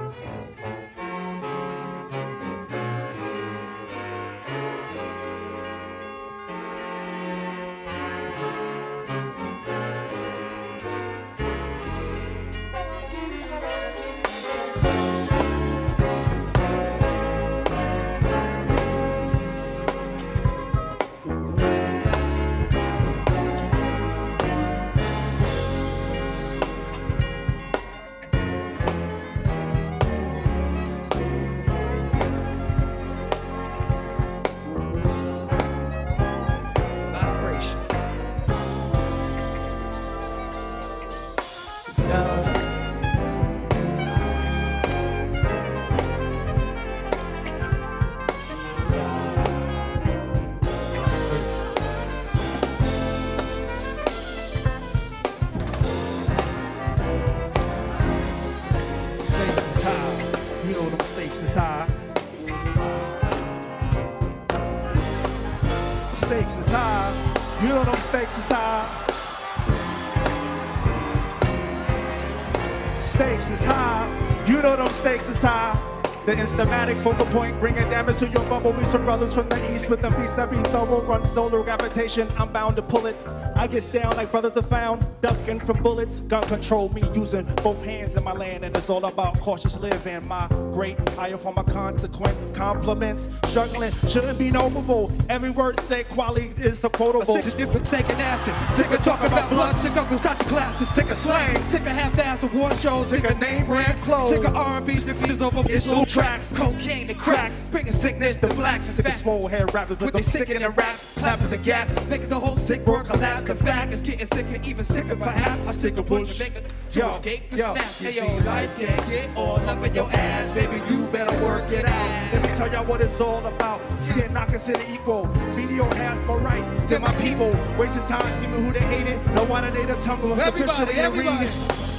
The instamatic focal point bringing damage to your bubble. We some brothers from the east with the beats that be thorough. Run solar gravitation. I'm bound to pull it. I get down like brothers are found, ducking from bullets. Gun control me using both hands in my land, and it's all about cautious living. My great higher form of consequence, compliments, struggling shouldn't be noble. Every word said, quality is a quotable. Sick of different taking acid. Sick of talking about blood. Sick of Versace classes. Sick of slang. Sick of half-assed award shows. Sick of name brand clothes. Sick of R&B. Niggas over all tracks, cocaine and cracks. Bringing sickness to blacks. Sick of small hair rappers with them sickening raps, clappers and gas. Making the whole sick world collapse. The fact is getting sicker, even sicker perhaps. I stick a bush to Yo, escape the yo, snap. Hey yo, life can't get all up in your ass, baby. You better work it out. Let me tell y'all what it's all about. Skin not considered equal. Video has more right than my people. Wasting time scheming who they hated. No wonder they the Everybody, officially in reading.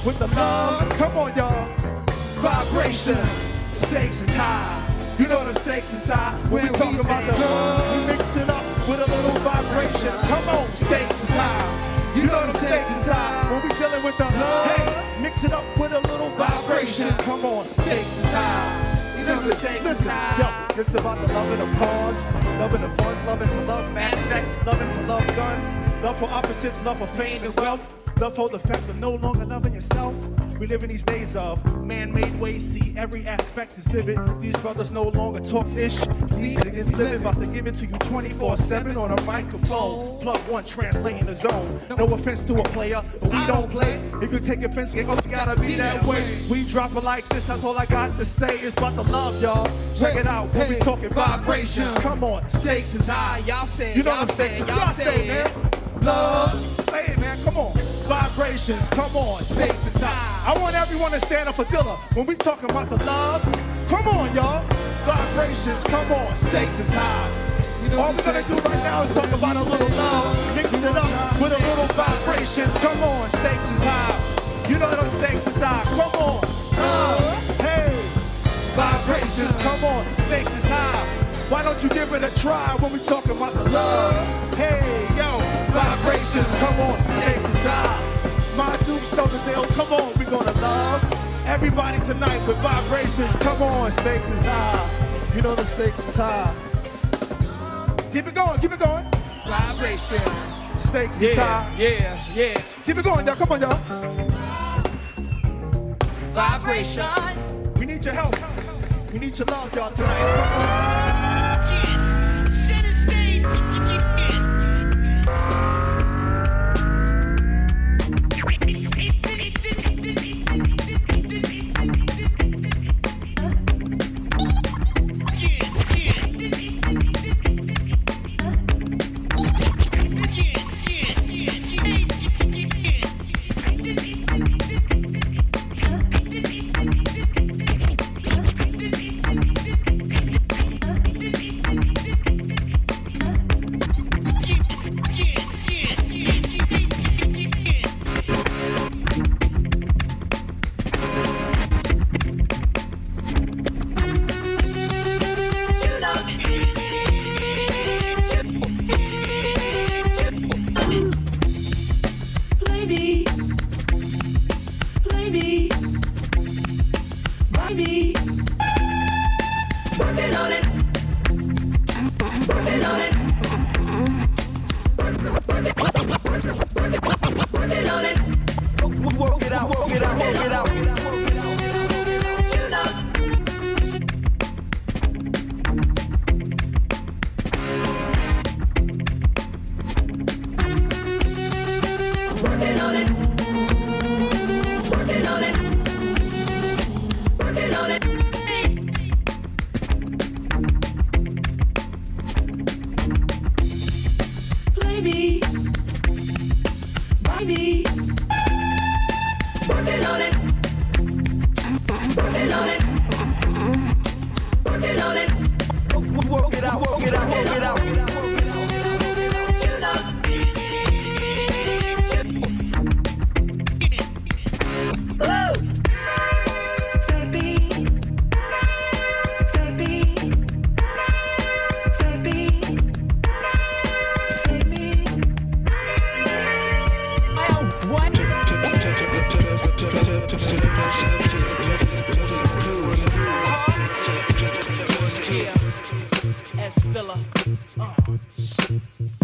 With the love, come on y'all. Vibration, stakes is high. You know the stakes is high. When we When we talk about the love, we mix it up with a little vibration. Come on, stakes is high. You know the stakes is high. When we dealing with the love, hey, mix it up with a little vibration. Come on, stakes is high. You know the Listen, stakes is listen, high. Yo, it's about the love and the cause, loving the funds, loving to love mass sex, loving to love guns, love for opposites, love for fame and wealth, love for the fact of no longer loving yourself. We live in these days of man-made ways, see every aspect is vivid. These brothers no longer talk ish. These niggas living, about to give it to you 24-7 on a microphone. Plug one, translating the zone. No offense to a player, but we don't play. If you take offense, it gotta be that way. We drop it like this, that's all I got to say. It's about the love, y'all. Check it out, when we talking vibrations. Come on, stakes is high. Y'all say, You know y'all the stakes say, y'all Y'all say say, man. Love. Say it, man. Come on. Vibrations. Come on. Stakes is high. I want everyone to stand up for Dilla. When we talking about the love, come on, y'all. Vibrations. Come on. Stakes is high. All we're gonna do right now is talk about a little love. Mix it up with a little vibrations. Come on. Stakes is high. You know them stakes is high. Come on. Love. Hey. Vibrations. Come on. Stakes is high. Why don't you give it a try when we talking about the love? Hey, yo, vibrations, come on, stakes is high. My Duke Stokesdale, oh, come on, we gonna love everybody tonight with vibrations. Come on, stakes is high. You know the stakes is high. Keep it going, keep it going. Vibration. Stakes is high. yeah, yeah. Keep it going, y'all. Come on, y'all. Vibration. We need your help. We need your love, y'all, tonight.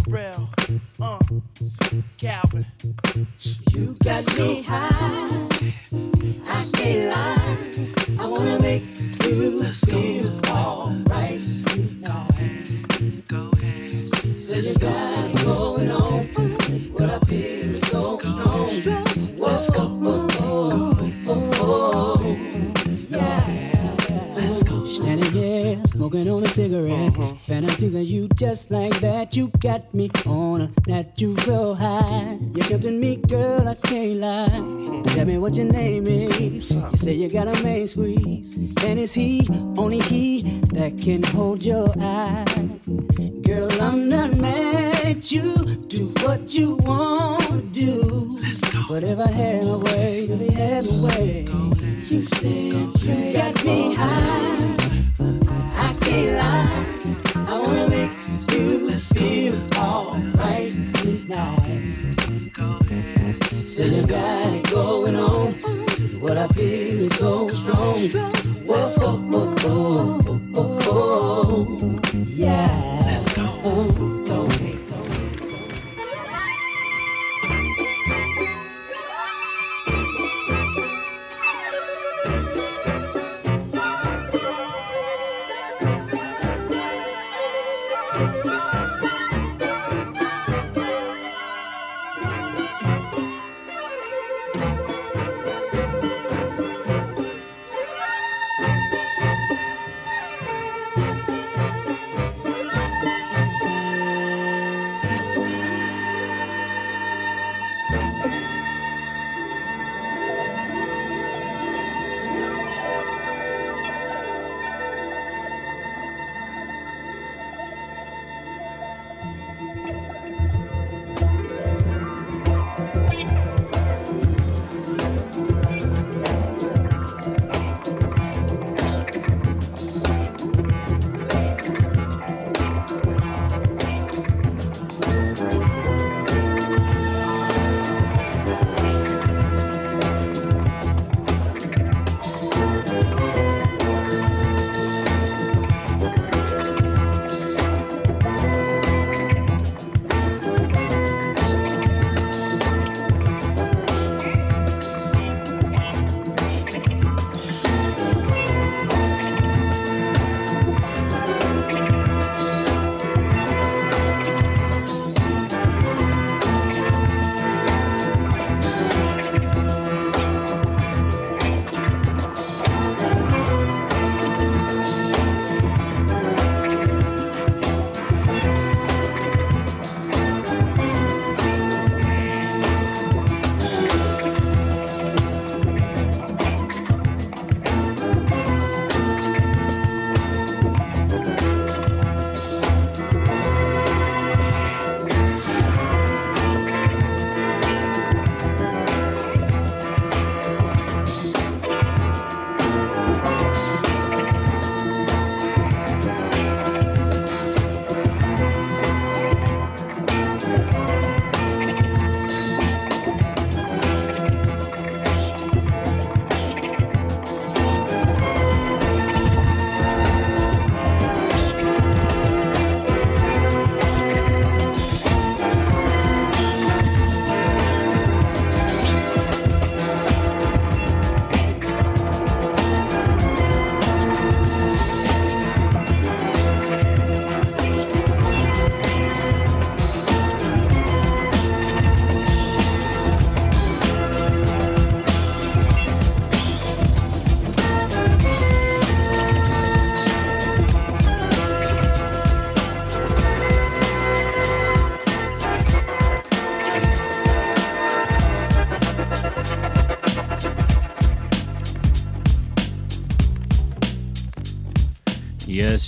Real, uh, Calvin. You got me high.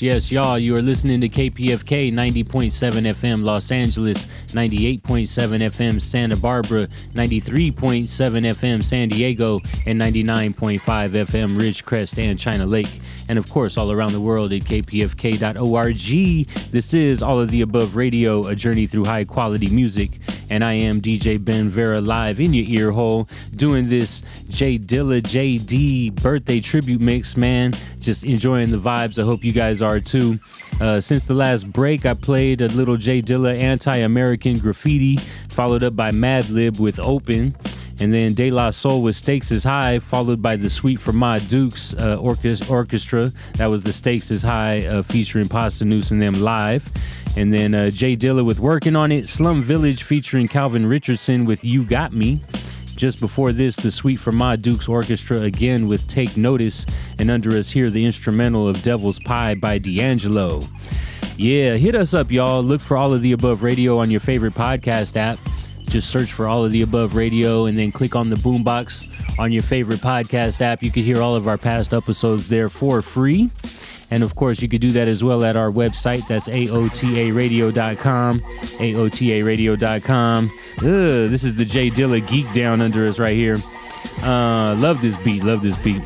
Yes, y'all. You are listening to KPFK 90.7 FM Los Angeles, 98.7 FM Santa Barbara, 93.7 FM San Diego, and 99.5 FM Ridgecrest and China Lake. And of course, all around the world at kpfk.org. This is All of the Above Radio, a journey through high quality music. And I am DJ Ben Vera live in your ear hole doing this J Dilla JD birthday tribute mix, man. Just enjoying the vibes. I hope you guys are too. Uh, since the last break, I played a little J Dilla anti American graffiti, followed up by Madlib with Open. And then De La Soul with Stakes is High, followed by the Suite for Ma Dukes uh, orchestra. That was the Stakes is High uh, featuring Posdnuos and them live. And then uh, J Dilla with Working on It, Slum Village featuring Calvin Richardson with You Got Me. Just before this, the Suite for Ma Dukes Orchestra again with Take Notice. And under us here, the instrumental of Devil's Pie by D'Angelo. Yeah, hit us up, y'all. Look for all of the above radio on your favorite podcast app. Just search for all of the above radio and then click on the boombox on your favorite podcast app. You can hear all of our past episodes there for free. And of course, you could do that as well at our website. That's AOTARadio.com. AOTARadio.com. Ugh, this is the J Dilla geek down under us right here. Uh, love this beat. Love this beat.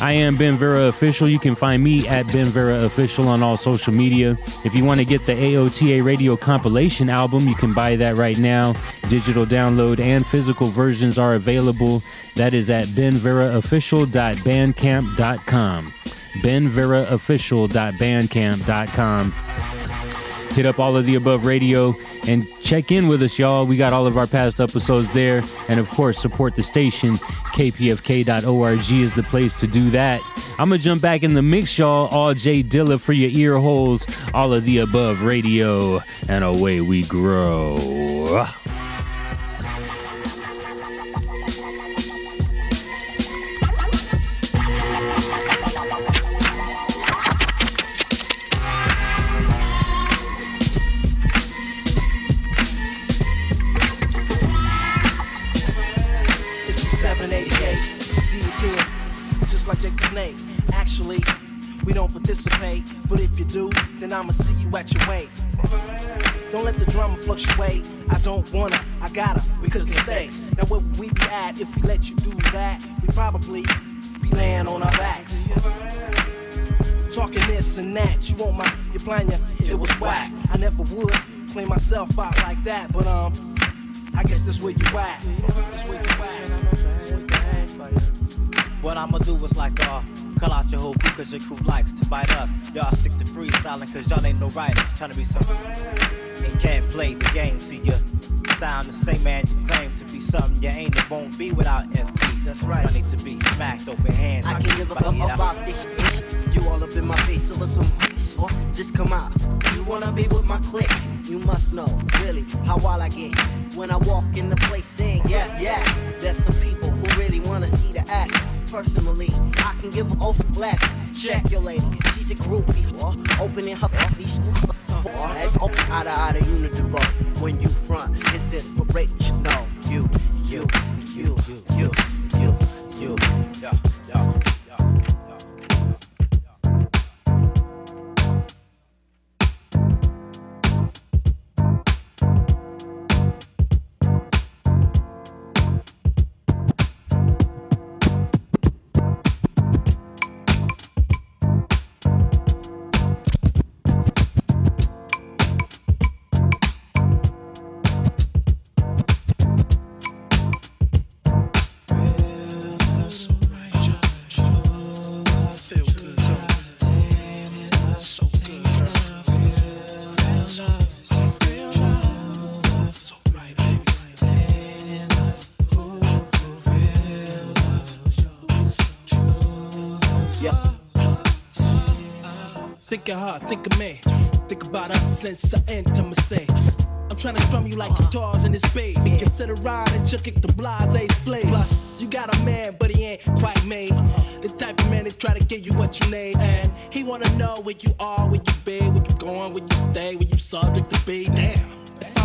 I am Ben Vera Official. You can find me at Ben Vera Official on all social media. If you want to get the AOTA Radio compilation album, you can buy that right now. Digital download and physical versions are available. That is at benveraofficial.bandcamp.com. benveraofficial.bandcamp.com. Hit up all of the above radio and check in with us, y'all. We got all of our past episodes there. And of course, support the station. KPFK.org is the place to do that. I'm going to jump back in the mix, y'all. All J Dilla for your ear holes. All of the above radio. And away we grow. We don't participate, but if you do, then I'ma see you at your weight. Don't let the drama fluctuate. I don't wanna, I gotta. We cooking sex. Now where would we be at if we let you do that? We probably be laying on our backs. Talking this and that, you want my, your plan, yeah, it was whack. I never would clean myself out like that, but um, I guess that's where you at. That's where you at. What I'ma do is like, uh, call out your whole crew cause your crew likes to bite us. Y'all stick to freestyling cause y'all ain't no writers. Trying to be something and can't play the game. See you sound the same man you claim to be something you ain't and won't be without SB. That's right. I need to be smacked open hands. I can give a fuck about this shit. You all up in my face, so listen, just come out. You wanna be with my clique? You must know, really, how wild I get when I walk in the place saying yes, yes. There's some people who really wanna see the ass. Personally, I can give a off less. Check your lady, she's a groupie. Or opening her piece. Out of out of unidivo. When you front, it's inspirational. You, you, you, you, you, you, you. Think of her, think of me. Think about us since our intimacy. I'm trying to drum you like guitars in this bass. Consider riding, just kick the blase blaze. Plus, you got a man, but he ain't quite made. Uh-huh. The type of man that try to get you what you need. And he wanna know where you are, where you be, where you going, where you stay, where you subject to be. Damn.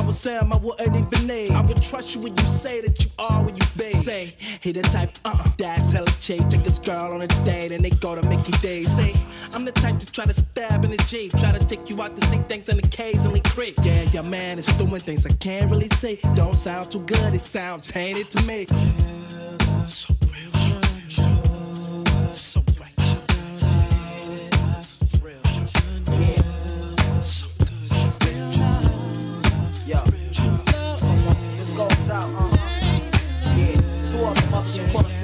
Was Sam, I wouldn't even name. I would trust you when you say that you are where you be. Say, he the type, uh, that's hella cheap. Take this girl on a date and they go to Mickey D's. Say, I'm the type to try to stab in the Jeep. Try to take you out to see things and occasionally creep. Yeah, your man is doing things I can't really say. Don't sound too good, it sounds tainted to me. So real, so right. Yo. To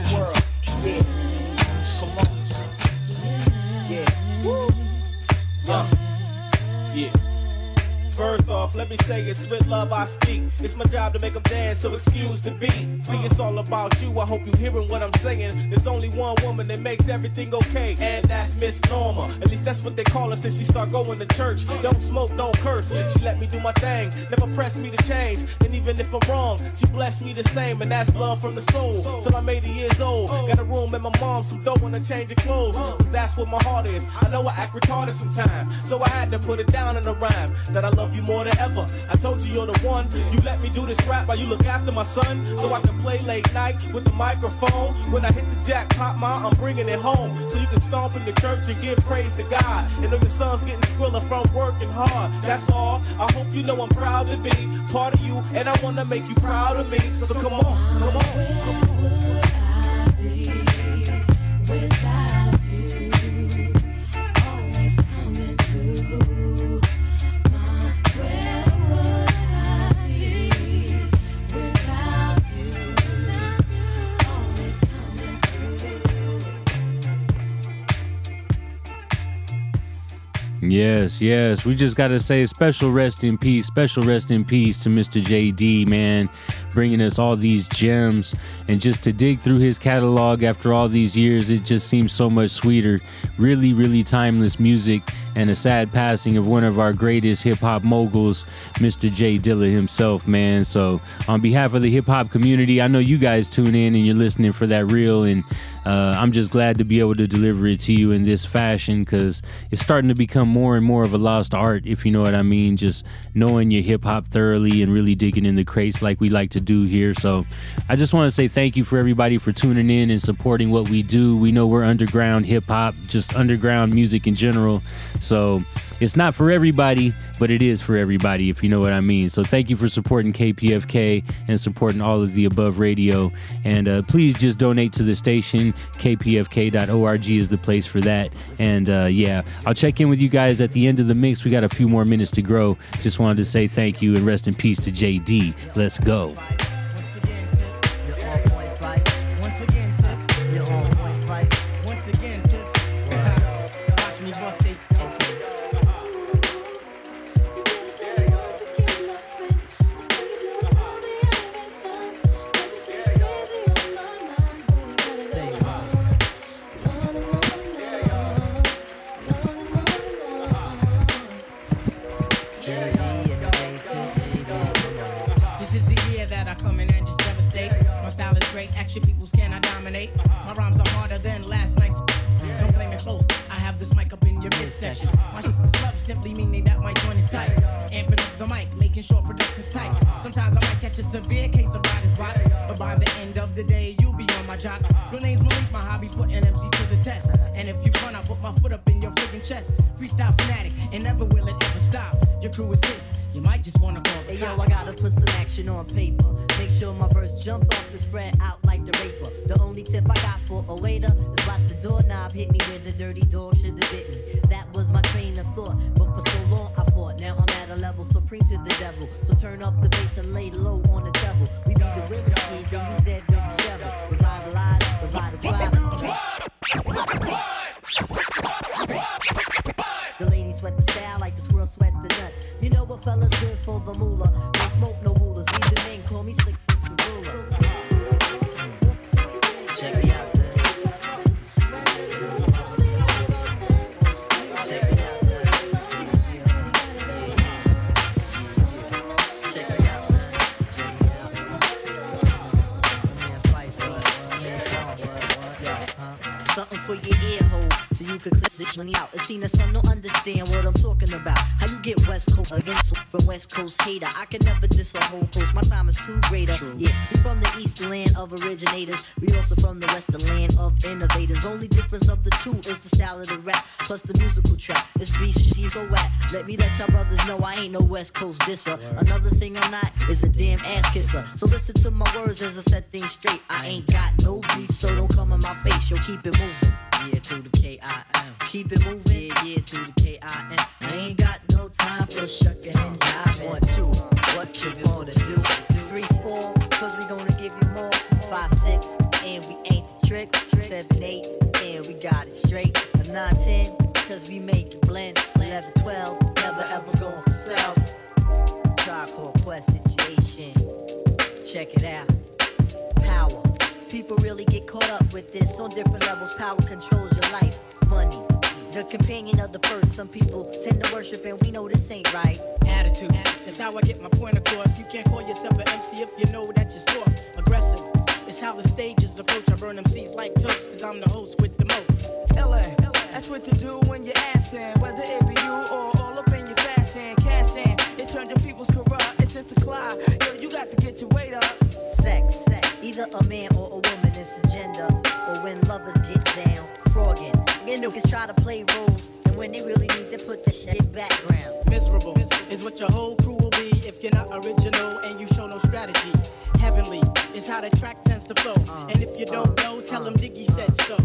First off, let me say it's with love I speak. It's my job to make them dance, so excuse the beat. See, it's all about you. I hope you're hearing what I'm saying. There's only one woman that makes everything okay, and that's Miss Norma. At least that's what they call her since she start going to church. Don't smoke, don't curse. She let me do my thing, never press me to change. And even if I'm wrong, she blessed me the same, and that's love from the soul. Till I'm 80 years old, got a room at my mom's, some dough and a change of clothes. Cause that's what my heart is. I know I act retarded sometimes, so I had to put it down in a rhyme that I love you more than ever. I told you you're the one. You let me do this rap while you look after my son, so I can play late night with the microphone. When I hit the jackpot, ma, I'm bringing it home, so you can stomp in the church and give praise to God. And know your son's getting squiller from working hard. That's all. I hope you know I'm proud to be part of you, and I wanna make you proud of me. So come on, come on. Yes, yes. We just got to say special rest in peace, special rest in peace to Mr. JD, man, bringing us all these gems. And just to dig through his catalog after all these years, it just seems so much sweeter. Really, really timeless music and a sad passing of one of our greatest hip hop moguls, Mr. J Dilla himself, man. So, on behalf of the hip hop community, I know you guys tune in and you're listening for that real. And uh, I'm just glad to be able to deliver it to you in this fashion because it's starting to become more and more of a lost art, if you know what I mean. Just knowing your hip hop thoroughly and really digging in the crates like we like to do here. So I just want to say thank you for everybody for tuning in and supporting what we do. We know we're underground hip hop, just underground music in general. So it's not for everybody, but it is for everybody, if you know what I mean. So thank you for supporting KPFK and supporting all of the above radio. And uh, please just donate to the station. KPFK.org is the place for that. And uh, yeah, I'll check in with you guys at the end of the mix. We got a few more minutes to grow. Just wanted to say thank you and rest in peace to JD. Let's go. Making sure production's tight. Sometimes I might catch a severe case of writer's block, but by the end of the day, you'll be on my jock. Your name's Malik, my hobby's putting MCs to the test. And if you front, I put my foot up in your freaking chest. Freestyle fanatic, and never will it ever stop. Your crew is his. You might just wanna call the Hey yo. I gotta put some action on paper. Make sure my verse jump up and spread out like the raper. The only tip I got for a waiter is watch the doorknob hit me where the dirty dog should have bit me. That was my train of thought, but for so long I fought. Now I'm at a level supreme to the devil. So turn up the bass and lay low on the treble. We the and you dead with the shovel. Revitalize. The ladies sweat the style like the squirrel sweat the nuts. You know what fellas good for the moolah. No smoke, no could click this money out. It seen the son don't understand what I'm talking about. How you get West Coast against from West Coast hater? I can never diss a whole coast. My time is too greater. Uh, yeah, we from the eastern land of originators. We also from the western land of innovators. Only difference of the two is the style of the rap plus the musical track. This beat seems so whack. Let me let y'all brothers know I ain't no West Coast disser. Another thing I'm not is a damn ass kisser. So listen to my words as I set things straight. I ain't got no beef, so don't come in my face. Yo, keep it moving. To the K-I-M. Keep it moving. Yeah, yeah, to the K-I-M. I ain't got no time for shucking and jiving. One, two, what you gonna do? Three, four, cause we gonna give you more. Five, six, and we ain't the tricks. Seven, eight, and we got it straight. A nine, ten, cause we make it blend. Eleven, twelve, never ever going for self. called Quest situation. Check it out. Power. People really get caught up with this on different levels. Power controls your life. Money. The companion of the first. Some people tend to worship, and we know this ain't right. Attitude. It's how I get my point across. You can't call yourself an MC if you know that you're soft, aggressive. It's how the stages approach. I burn MCs like toast, cause I'm the host with the most. LA, that's what to do when you're asking. Whether it be you or all up in your fashion, cash in. Turned your people's corrupt. It's just a clock. Yo, you got to get your weight up. Sex, sex. Either a man or a woman, this is gender. Or when lovers get down, frogging. You know, niggas try to play roles, and when they really need to put the shit background. Miserable is what your whole crew will be if you're not original and you show no strategy. Heavenly is how the track tends to flow. Uh, and if you don't uh, know, tell uh, them Diggy said so.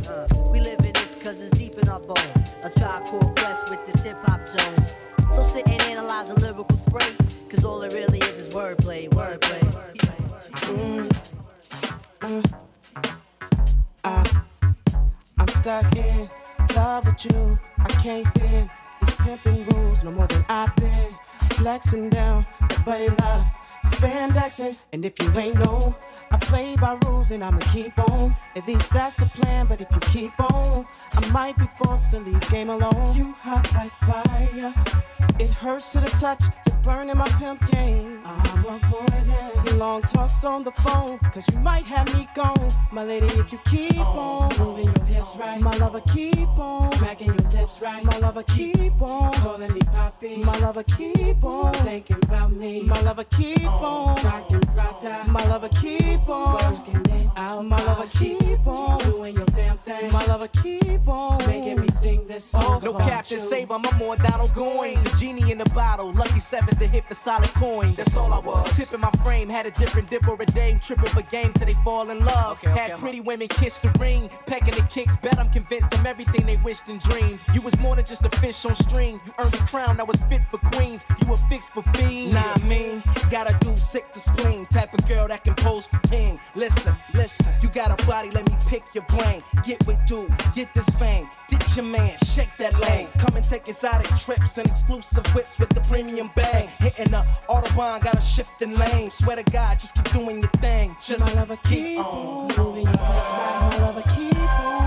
We live in this cause it's deep in our bones. A tribe called Quest with this hip hop Jones. So sit and analyze a lyrical spray. Cause all it really is is wordplay, wordplay. Mm, mm, I, I'm stuck in love with you. I can't bend these pimping rules no more than I've been flexing down buddy love, spandexing. And if you ain't know, I play by rules and I'ma keep on. At least that's the plan. But if you keep on, I might be forced to leave game alone. You hot like fire. It hurts to the touch. You're burning my pimp game. I'm avoiding long talks on the phone. Cause you might have me gone. My lady, if you keep oh. on moving your hips right. My lover, keep on smacking your lips right. My lover, keep on calling me poppy. My lover, keep on thinking about me. My lover, keep oh, on rocking Prada. My lover, keep on working it out. My lover, keep on doing your damn thing. My lover, keep on making me sing this song. Oh, no about Captain. Save, I'm more Donald Goines. A genie in the bottle, lucky sevens to hit for solid coin. That's all I was. Tipping my frame, had a different dip or a dame, tripping for game till they fall in love. had pretty women kiss the ring, pecking the kicks, bet I'm convinced them everything they wished and dreamed. You was more than just a fish on string. You earned a crown that was fit for queens. You were fixed for fiends. Nah, I mean, gotta do sick to spleen. Type of girl that can pose for king. Listen, listen, you got a body, let me pick your brain. Get with dude, get this fame. Ditch your man, shake that lane. Come and take exotic trips and exclusive whips with the premium bang. Hitting the Autobahn, got a shifting lane. Swear to God, just keep doing your thing. Just My lover, keep on moving your hips right. My lover, keep on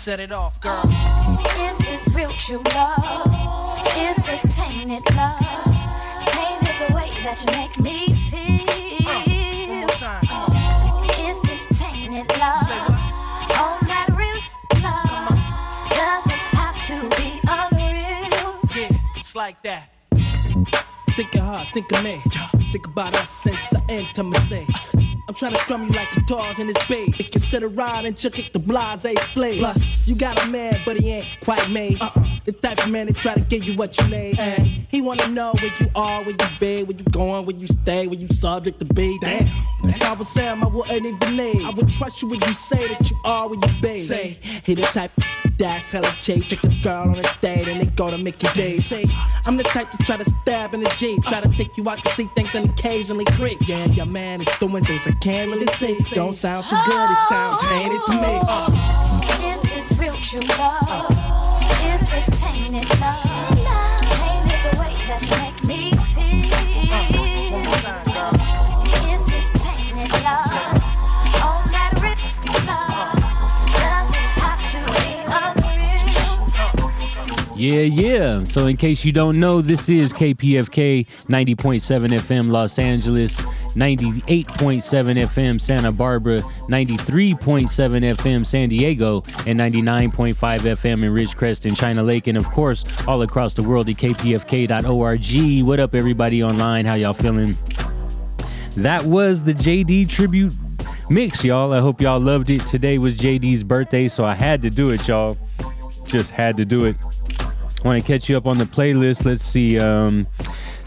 set it off, girl. Is this real true love? Is this tainted love? Tainted is the way that you make me feel. Uh, is this tainted love? On that real love? Does this have to be unreal? Yeah, it's like that. Think of her, think of me. Think about us since I intimacy. I'm trying to strum you like guitars in this bass. Consider riding, chuck it the blase play. Plus, you got a man, but he ain't quite made. Uh-uh. The type of man that try to give you what you need. And he wanna know where you are, where you be, where you going, where you stay, where you subject to be. Damn. If I was Sam, I wouldn't even need. I would trust you when you say that you are where you be. Say, he the type that's hella cheap. Take this girl on a date and they go to Mickey D's. Say, I'm the type to try to stab in the Jeep. Try to take you out to see things and occasionally creep. Yeah, your man is doing things I can't really see. Don't sound too good, it sounds tainted to me. Uh. Is this real true love? Is this tainted love? Tainted is the way that you make me feel. Yeah, yeah. So, in case you don't know, this is KPFK 90.7 FM Los Angeles, 98.7 FM Santa Barbara, 93.7 FM San Diego, and 99.5 FM in Ridgecrest and China Lake, and of course, all across the world at kpfk.org. What up, everybody online? How y'all feeling? That was the JD tribute mix, y'all. I hope y'all loved it. Today was JD's birthday, so I had to do it, y'all. Just had to do it. Want to catch you up on the playlist. Let's see. Um,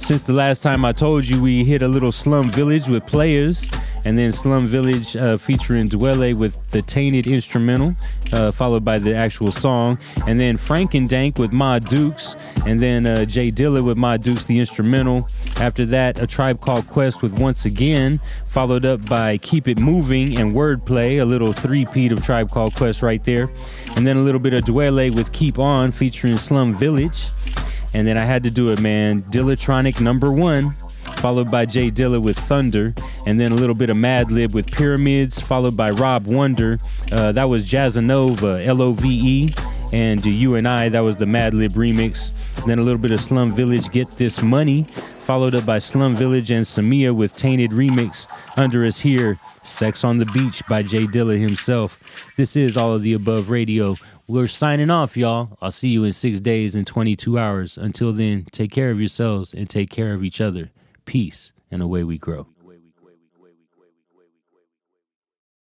since the last time I told you, we hit a little Slum Village with players, and then Slum Village uh, featuring Dwele with the Tainted instrumental, uh, followed by the actual song, and then Frank-n-Dank with Ma Dukes, and then uh, J Dilla with Ma Dukes, the instrumental. After that, a tribe called Quest with Once Again, followed up by Keep It Moving and Wordplay, a little three-peat of Tribe Called Quest right there, and then a little bit of Dwele with Keep On featuring Slum Village. And then I had to do it, man. Dillatronic number one, followed by J Dilla with Thunder, and then a little bit of Madlib with Pyramids, followed by Rob Wonder. Uh, that was Jazzanova, L O V E, and You and I, that was the Madlib remix. And then a little bit of Slum Village, Get This Money, followed up by Slum Village and Samia with Tainted Remix. Under us here, Sex on the Beach by J Dilla himself. This is All of the Above Radio. We're signing off, y'all. I'll see you in six days and 22 hours. Until then, take care of yourselves and take care of each other. Peace, and away we grow.